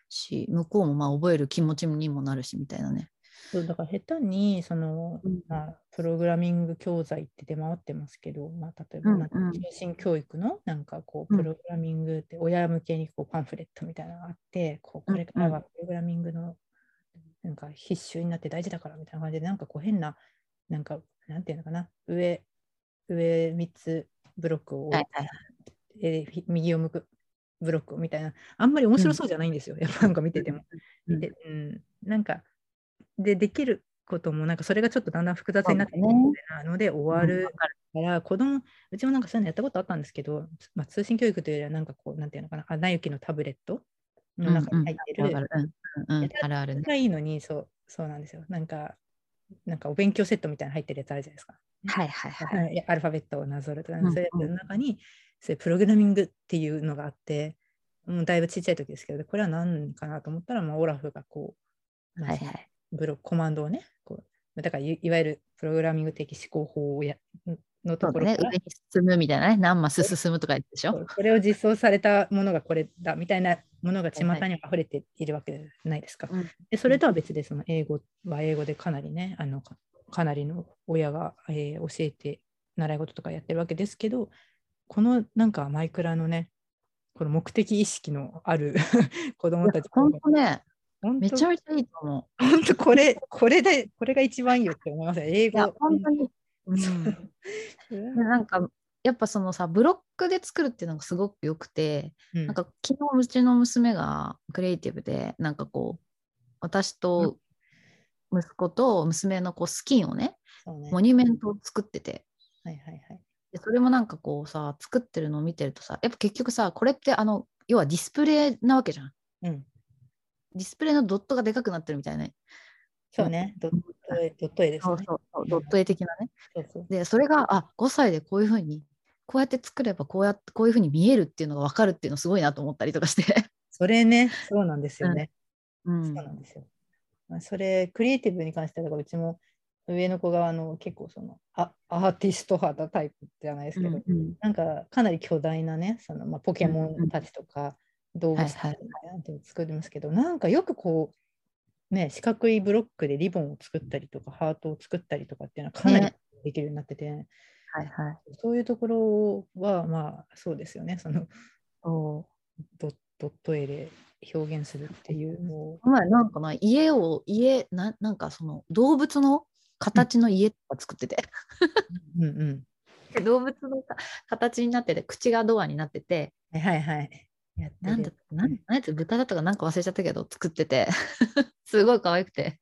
し、向こうもまあ覚える気持ちにもなるしみたいなね。そうだから下手にその、うん。まあ、プログラミング教材って出回ってますけど、まあ、例えばうんなんかうん通信教育のなんかこううん。プログラミングって親向けにこうパンフレットみたいなのがあってこうこれからはプログラミングのなんか必修になって大事だからみたいな感じでなんかこう変ななんかなんていうのかな上上3つブロックをはいはい右を向くブロックみたいな。あんまり面白そうじゃないんですよ、やっぱなんか見てても。うん。でうん、なんかでできることもなんかそれがちょっとだんだん複雑になってなので終わるわから、子供うちもなんかそういうのやったことあったんですけど、まあ、通信教育というよりはなんかこうなんていうのかな穴行きのタブレットの中に入ってる。あるある。ね。がいいのにそうそうなんですよ。なんかなんかお勉強セットみたいなの入ってるやつあるじゃないですか。はいはいはい。はい。アルファベットをなぞるとか、うん。そういうやつの中に、そういうプログラミングっていうのがあって、もうだいぶちっちゃい時ですけど、これは何かなと思ったら、まあ、オラフがこう、はいはい。ブロコマンドをね、こうだからいいわゆるプログラミング的思考法をやの。ところから、上に進むみたいなね。何マス進むとか言ってでしょ。これを実装されたものがこれだみたいなものが巷はいに溢れているわけじゃないですか。うんでそれとは別で、その英語は英語でかなりね、あのかかなりの親が、えー教えて習い事とかやってるわけですけど、このなんかマイクラのねこの目的意識のある 子供たち。本当。ね、めちゃめちゃいいと思う。本当これこれでこれが一番いいよって思いますね英いや語、本当に。うん、なんかやっぱそのさブロックで作るっていうのがすごくよくて、うん。なんか昨日うちの娘がクリエイティブでなんかこう私と息子と娘のこうスキンをねね。モニュメントを作ってて。はいはいはいでそれもなんかこうさ作ってるのを見てるとさやっぱ結局さこれってあの要はディスプレイなわけじゃん。うん。ディスプレイのドットがでかくなってるみたいな。ねそうね。ドット絵ドット絵ですね。そうそうドット絵的なね。そうそう。でそれがあ5歳でこういうふうにこうやって作ればこうやってこういうふうに見えるっていうのが分かるっていうのすごいなと思ったりとかして、それね。そうなんですよね、うん。そうなんですよ。まあそれ、クリエイティブに関しては、だからうちも上の子があの結構そのあアーティスト肌タイプじゃないですけど、うんうん。なんかかなり巨大なね、そのまあ、ポケモンたちとか動物たちはいはいみたいなのを作りますけど、なんかよくこう、ね、四角いブロックでリボンを作ったりとか、ハートを作ったりとかっていうのはかなりね。できるようになってて、はいはい。そういうところはまあそうですよね、そのドドット絵で表現するっていうのを。この前なんかな家を家ななんかその動物の形の家とか作ってて、うん。うんで動物のか形になってて口がドアになってて。はいはいなんだなんなんやつ豚だったかなんか忘れちゃったけど作ってて。すごい可愛くて。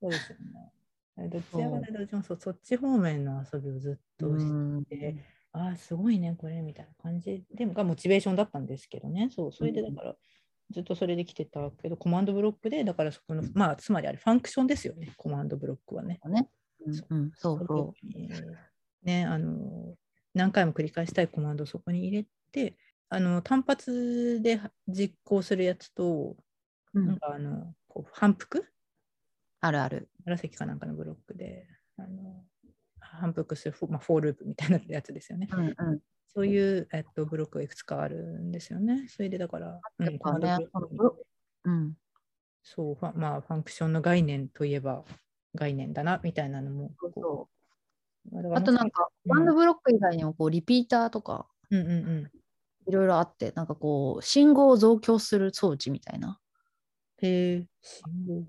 そうですよね。どちらかというとそう。そっち方面の遊びをずっとして、ああ、すごいね、これみたいな感じ。でがモチベーションだったんですけどね。そう、それでだから、ずっとそれで来てたけど、コマンドブロックで、だからそこの、まあ、つまりあれ、ファンクションですよね、コマンドブロックはね。ね、うんう。ん、そうそね、あの、何回も繰り返したいコマンドをそこに入れて、あの単発で実行するやつと、う、うん、なんかあのこう反復？あるある。紫かなんかのブロックであの反復するフォ,、まあ、 for loop みたいなやつですよね。うんうんそういう、えっと、ブロックがいくつかあるんですよね。それでだから、そう、ファまあ、 function の概念といえば概念だなみたいなのも。あとなんかうんコマンドブロック以外にもこうリピーターとかうんうんうん。いろいろあってなんかこう信号を増強する装置みたいなへえ、信号。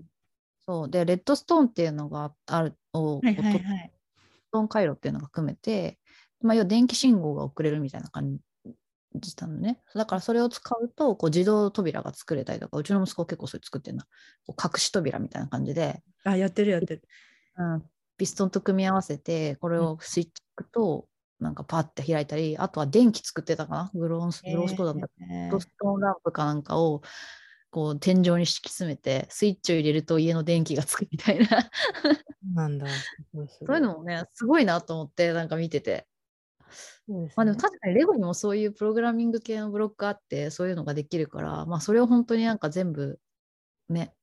そうでレッドストーンっていうのがあるを、はいはいこうトはい。ストーン回路っていうのが組めて、まあ、要は電気信号が送れるみたいな感じなのね。だからそれを使うとこう自動扉が作れたりとか、うちの息子結構それ作ってるな。こう隠し扉みたいな感じで、あ、やってるやってる。うん、ピストンと組み合わせて、これをスイッチとなんかパッて開いたり、あとは電気作ってたかな？グローンスグロースコードだったローストーンランプかなんかをこう天井に敷き詰めて、スイッチを入れると家の電気がつくみたいな。なんだ。そういうのもね、すごいなと思って、なんか見てて。そうですねまあでも確かにレゴにもそういうプログラミング系のブロックあって、そういうのができるから、まあそれを本当になんか全部ね、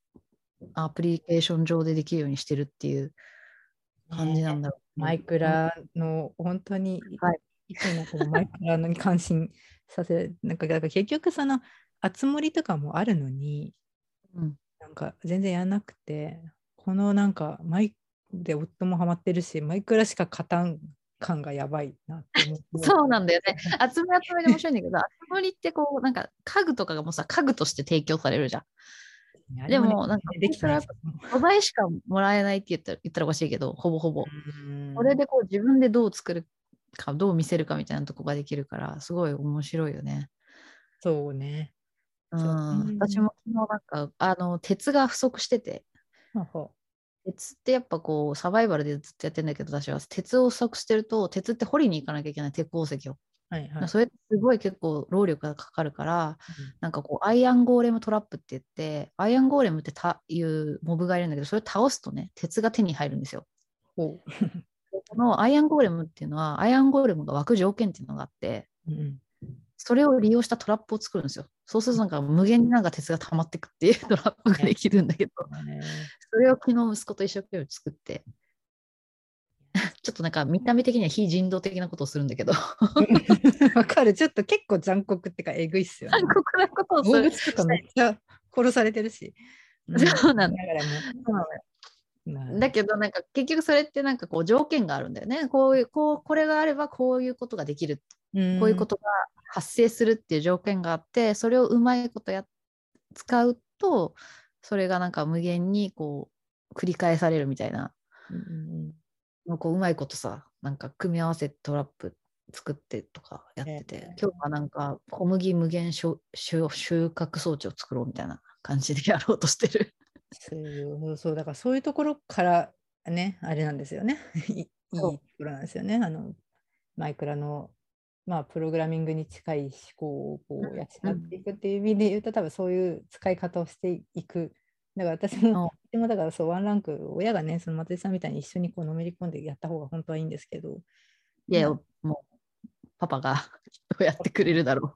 アプリケーション上でできるようにしてるっていう感じなんだろう、マイクラの本当に、はいいつもこのマイクラのに関心させなんかだから結局その集まりとかもあるのにうん。なんか全然やらなくてこのなんかマイクで夫もハマってるしマイクラしか勝たん感がやばいなって思ってそうなんだよね。集め集めで面白いんだけど、集まりってこう、なんか家具とかがもうさ、家具として提供されるじゃん。でもなんかできてない素材しかもらえないって言ったら言ったらおかしいけど、ほぼほぼ。うんこれでこう自分でどう作るか、どう見せるかみたいなとこができるから、すごい面白いよね。そうね私も昨日なんか、あの、鉄が不足してて、鉄ってやっぱこう、サバイバルでずっとやってんだけど、私は鉄を不足してると、鉄って掘りに行かなきゃいけない、鉄鉱石を。うはいはい。それすごい結構労力がかかるから、なんかこう、アイアンゴーレムトラップって言って、アイアンゴーレムってたいうモブがいるんだけど、それを倒すとね、鉄が手に入るんですよ。このアイアンゴーレムっていうのは、アイアンゴーレムが湧く条件っていうのがあって、ううんそれを利用したトラップを作るんですよ。そうするとなんか無限になんか鉄が溜まってくっていうトラップができるんだけど、ね。それを昨日息子と一生懸命作って、ちょっとなんか見た目的には非人道的なことをするんだけど、わかる。ちょっと結構残酷ってかえぐいっすよね。残酷なことをす動る。物とかめっちゃ殺されてるし。そうなんだだけどなんか結局それってなんかこう条件があるんだよね。こういうこうこれがあればこういうことができる、こういうことが発生するっていう条件があってそれをうまいことや使うとそれがなんか無限にこう繰り返されるみたいな。うんこううまいことさなんか組み合わせてトラップ作ってとかやってて、ええ。今日はなんか小麦無限収穫装置を作ろうみたいな感じでやろうとしてる。そうそうだからそういうところからねあれなんですよね。いいところなんですよね。あのマイクラのまあプログラミングに近い思考をこう養っていくっていう意味で言うと多分そういう使い方をしていく。だから私も私もだからそうワンランク親がねその松井さんみたいに一緒にこうのめり込んでやった方が本当はいいんですけど。いや、うんもうパパがきっとやってくれるだろ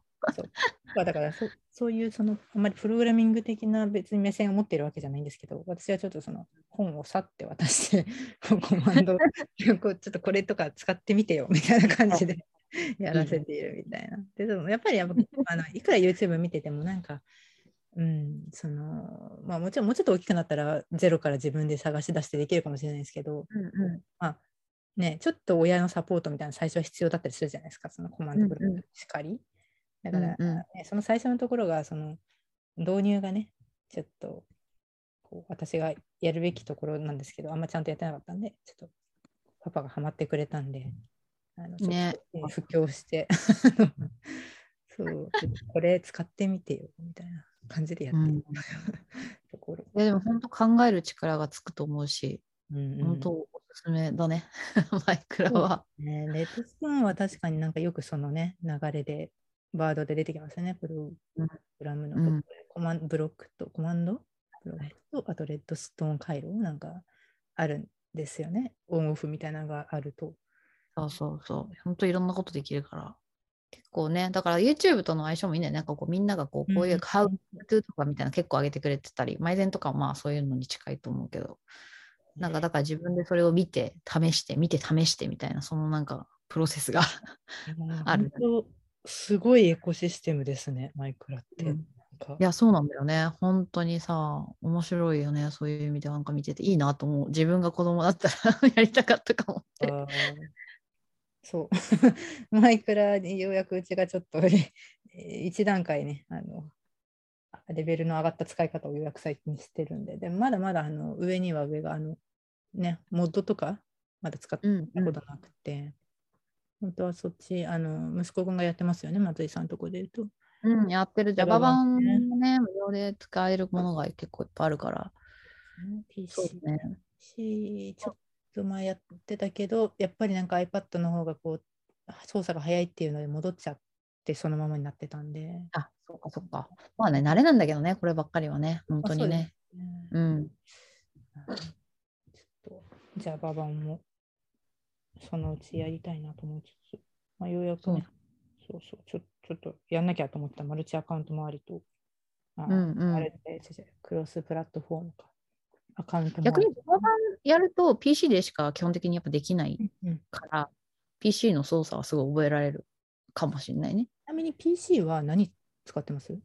まあだからそそういうそのあんまりプログラミング的な別に目線を持ってるわけじゃないんですけど私はちょっとその本をさって渡してコマンド こうちょっとこれとか使ってみてよみたいな感じで やらせているみたいな。ででもやっぱりやっぱあの いくら YouTube 見ててもなんかうんそのまあもちろんもうちょっと大きくなったらゼロから自分で探し出してできるかもしれないですけどう。うんうまあね、ちょっと親のサポートみたいなの最初は必要だったりするじゃないですか、そのコマンドブロうんうんックしかり。だから、うんうんねその最初のところが、その導入がね、ちょっとこう私がやるべきところなんですけど、あんまちゃんとやってなかったんで、ちょっとパパがハマってくれたんで、あの布教して、そう、これ使ってみてよみたいな感じでやってる、うん。ところ。いやでも本当考える力がつくと思うし、うんうん。本当おすすめだね、マイクラは。ね、レッドストーンは確かになんかよくそのね、流れで、バードで出てきますよね、プロうん。グラムのとこうんで。コマンブロックと、コマンドブロックと、あとレッドストーン回路なんかあるんですよね。オンオフみたいなのがあると。そうそうそう。本当いろんなことできるから。結構ね、だから YouTube との相性もいいね。なんかこうみんながこうこういううん How to とかみたいな結構上げてくれてたり、マイゼンとかはまあそういうのに近いと思うけど、なんかだから自分でそれを見て、試して、見て試してみたいな、そのなんかプロセスが。あるすごいエコシステムですね、マイクラって。うんいや、そうなんだよね。本当にさ、面白いよね。そういう意味でなんか見てていいなと思う。自分が子供だったら やりたかったかもって。そう。マイクラにようやくうちがちょっとね 一段階ね、あの、レベルの上がった使い方をようやく最近してるんで、でもまだまだあの上には上が、あの、ね、モッドとかまだ使ったうん、うんことなくて、本当はそっち、あの、息子くんがやってますよね、松井さんのとこで言うと。うん、やってる Java 版もね、無料で使えるものが結構いっぱいあるから。PC ね。ちょっと前やってたけど、やっぱりなんか iPad の方がこう操作が早いっていうので戻っちゃってそのままになってたんで。あ、そうかそうか。まあね、慣れなんだけどね、こればっかりはね、本当にね。うねうん。ちょっと Java 版もそのうちやりたいなと思いつつ、まあ、ようやくね、そうそうちょ、ちょっとやんなきゃと思ったマルチアカウント周りと、あうんうんあれで違う違うクロスプラットフォームか、アカウント逆に周 Java 版やると PC でしか基本的にやっぱできないりうんうんから、PC の操作はすごい覚えられるかもしれないね。ちなみに PC は何使ってます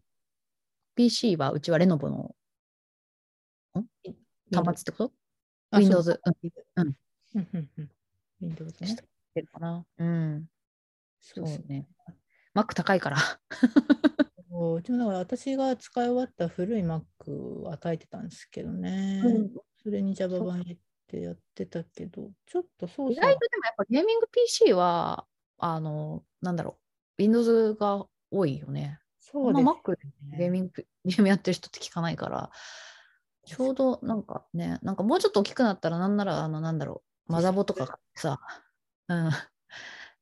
？PC はうちはレノボの端末ってこと？あ Windows そううんうんうんうん Windows ね。てるかな？うん。そそううね。Mac 高いから。そううちもだから私が使い終わった古い Mac を与えてたんですけどね。それに Java 版入ってやってたけど、ちょっと操意作外とでもやっぱゲーミング PC は、あの、なんだろう、Windows が多いよね。そうですあんま Mac でね。ゲーミング、ゲームやってる人って聞かないから、ちょうどなんかね、なんかもうちょっと大きくなったら、なんなら、あの、なんだろう、マザボとかがさ、うん、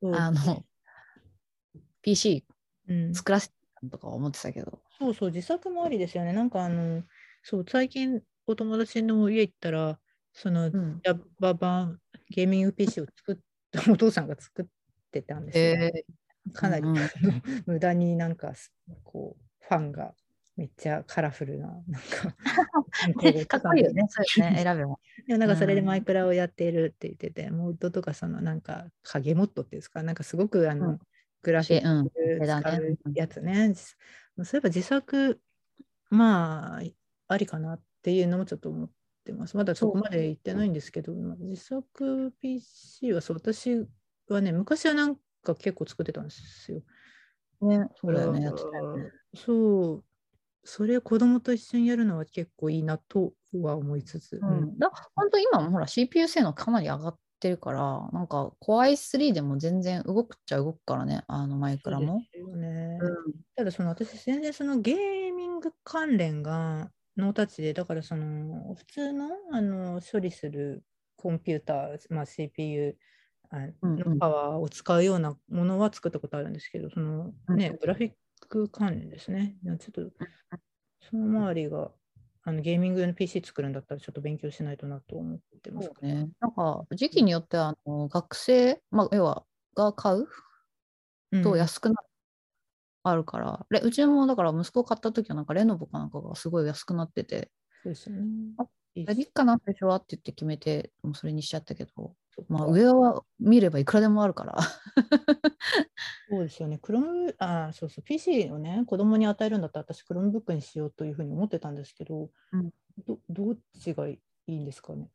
そうあの、PC うん。作らせてたとか思ってたけど、そうそう、自作もありですよね。なんかあの、そう、最近お友達の家行ったら、そのうん。Java 版ゲーミング PC を作った、お父さんが作ってたんですよ。えかなり、うん無駄になんかすこうファンがめっちゃカラフルななんかー、かっこいいよね、そうよね、選べば。でもなんかそれでうんマイクラをやっているって言ってて、モッドとかそのなんか影モッドっていうんですかなんかすごくあの、うんグラフィッうん、ク手だ使ねうやつね。そういえば自作まあありかなっていうのもちょっと思っってます。まだそこまで行ってないんですけど、まあ自作 PC はそう、私はね、昔はなんか結構作ってたんですよ。ね、そうだよね。だかやってたよねらそう、それを子供と一緒にやるのは結構いいなとは思いつつ、ううんん、だ本当今もほら CPU 性能かなり上がってるから、なんか Core i3 でも全然動くっちゃ動くからね、あのマイクラも。ね。うん。ただその私全然そのゲーミング関連がノータッチでだからその普通のあの処理するコンピューター、まあ、CPU のパワーを使うようなものは作ったことあるんですけどそのね、うん。グラフィック関連ですね。ちょっとその周りがあのゲーミング用の PC 作るんだったらちょっと勉強しないとなと思ってますね。なんか時期によってはあの学生、まあ、要はが買ううん。と安くなる、あるから、レうちもだから息子買った時はなんかレノボかなんかがすごい安くなってて、そうですよね。あいいかな最初はって言って決めて、もうそれにしちゃったけど、まあ上は見ればいくらでもあるから。そうですよね。クロム、あ、そうそう、PC をね、子供に与えるんだったら、私、クロムブックにしようというふうに思ってたんですけど、うんどどっちがいいんですかね？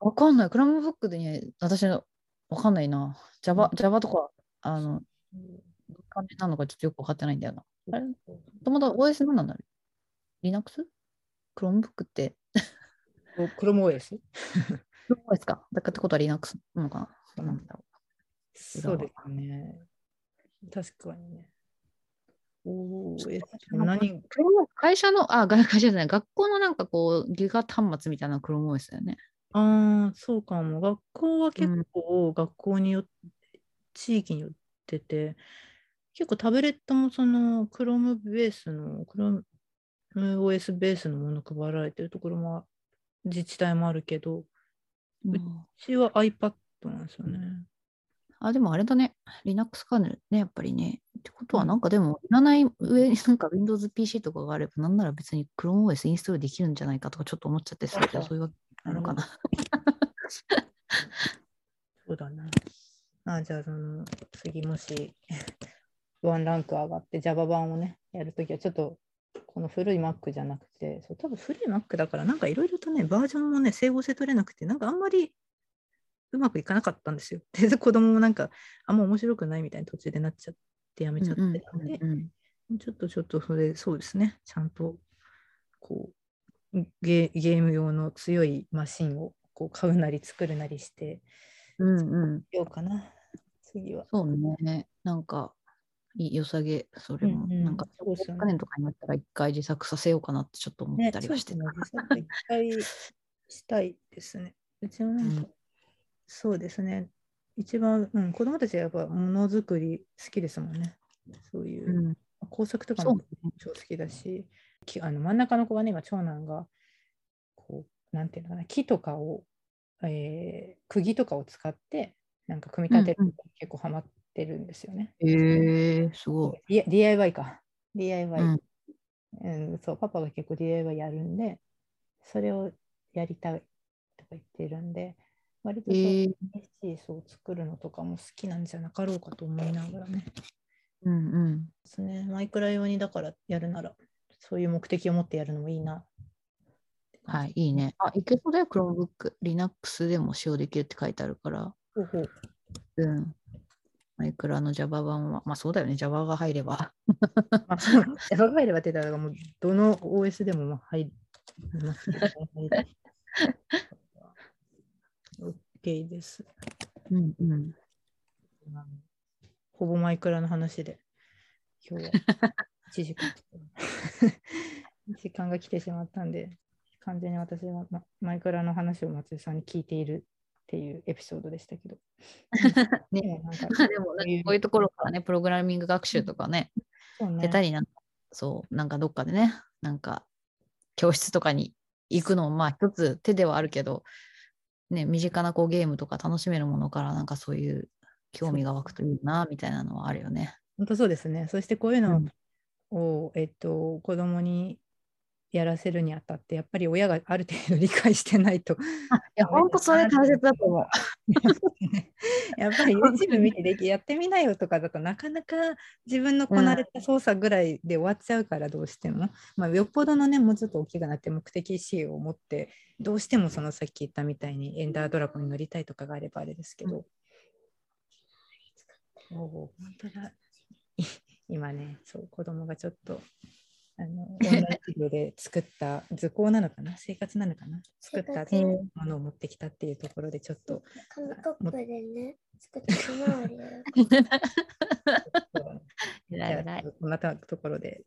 わかんない。クラムブックでね、私のわかんないな。Java, Java とか、あの、ど感じなのかちょっとよくわかってないんだよな。あれ？もともと OS 何なんだろう ?Linux? クロムブックって、クロム OS? クロム OS か？だからってことは Linux なのかな？なんだろそうですね。確かにね。う。何？会社の、あ、が会社じゃない、学校のなんかこう、ギガ端末みたいなクロム OS だよね。ああ、そうかも。学校は結構、学校によって、地域によってて、結構タブレットもその、クロムベースの、クロム OS ベースのもの配られてるところも、自治体もあるけど、うちは iPad なんですよね。あ、でもあれだね。Linux カーネルね、やっぱりね。ってことは、うんなんかでも、いらない上になんか Windows PC とかがあれば、なんなら別に ChromeOS インストールできるんじゃないかとかちょっと思っちゃってするけど、あそういうわけなのかな。そうだな。あじゃあ、その、次もし、ワンランク上がって Java 版をね、やるときは、ちょっと、この古い Mac じゃなくて、そう多分古い Mac だから、なんかいろいろとね、バージョンもね、整合性取れなくて、なんかあんまりうまくいかなかったんですよ。で、子供もなんか、あんま面白くないみたいな途中でなっちゃって、やめちゃってたんで、うんうんちょっとちょっとそれ、そうですね、ちゃんと、こう、ゲゲーム用の強いマシンをこう買うなり作るなりして、うんうん。ようかな、次は。そうね。なんか、良さげ、それも。うんうんなんか、そうっすよねとかになったら一回自作させようかなってちょっと思ったりはしてね一 回したいですね。うちもなんか、うんそうですね。一番、うん、子供たちはやっぱものづくり好きですもんね。そういう、うん工作とかも超好きだし、きあの真ん中の子はね、今長男が、こう、なんていうのかな、木とかを、えー釘とかを使って、なんか組み立てるうんうんのが結構ハマってるんですよね。へえすごい。DIY か。DIY、うんうんそう、パパが結構 DIY やるんで、それをやりたいとか言ってるんで、割とそう、へえ PC を作るのとかも好きなんじゃなかろうかと思いながらね。うんうん。ですね。マイクラ用にだからやるなら、そういう目的を持ってやるのもいいな。はい、いいね。あ、いけそうだよ、Chromebook。Linux でも使用できるって書いてあるから。ほうほう。うん。マイクラの Java 版は、まあそうだよね、Java が入れば。Java が入ればって言ったら、もうどの OS でもまあ入りますね。OK です。うんうん。ほぼマイクラの話で、今日は1時間。時間が来てしまったんで、完全に私は、ま、マイクラの話を松井さんに聞いているっていうエピソードでしたけど。ねでもなんかまあでも、なんかこういうところからね、プログラミング学習とかね、ね下手になんか、そう、なんかどっかでね、なんか、教室とかに行くのも、まあ一つ手ではあるけど、ね、身近なこうゲームとか楽しめるものから、なんかそういう興味が湧くといいな、みたいなのはあるよね。本当そうですね。そしてこういうのうんを、えっと、子供にやらせるにあたってやっぱり親がある程度理解してないと あいや本当それ大切だと思う。やっぱり YouTube 見てできやってみなよとかだとなかなか自分のこなれた操作ぐらいで終わっちゃうからどうしても、まあ、よっぽどのねもうちょっと大きくなって目的意思を持ってどうしてもそのさっき言ったみたいにエンダードラゴンに乗りたいとかがあればあれですけど、おお本当だ。今ねそう子供がちょっとあのオンライン授業で作った図工なのかな？生活なのかな？作ったものを持ってきたっていうところでちょっと紙コップでね、作ったひ まわりこんなところで。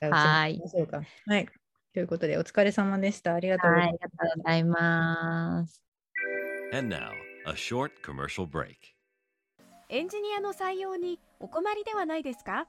はいはい。ということで、お疲れ様でした。ありがとうござはいい、あまりがとうございます。And now, a short commercial break. エンジニアの採用にお困りではないですか？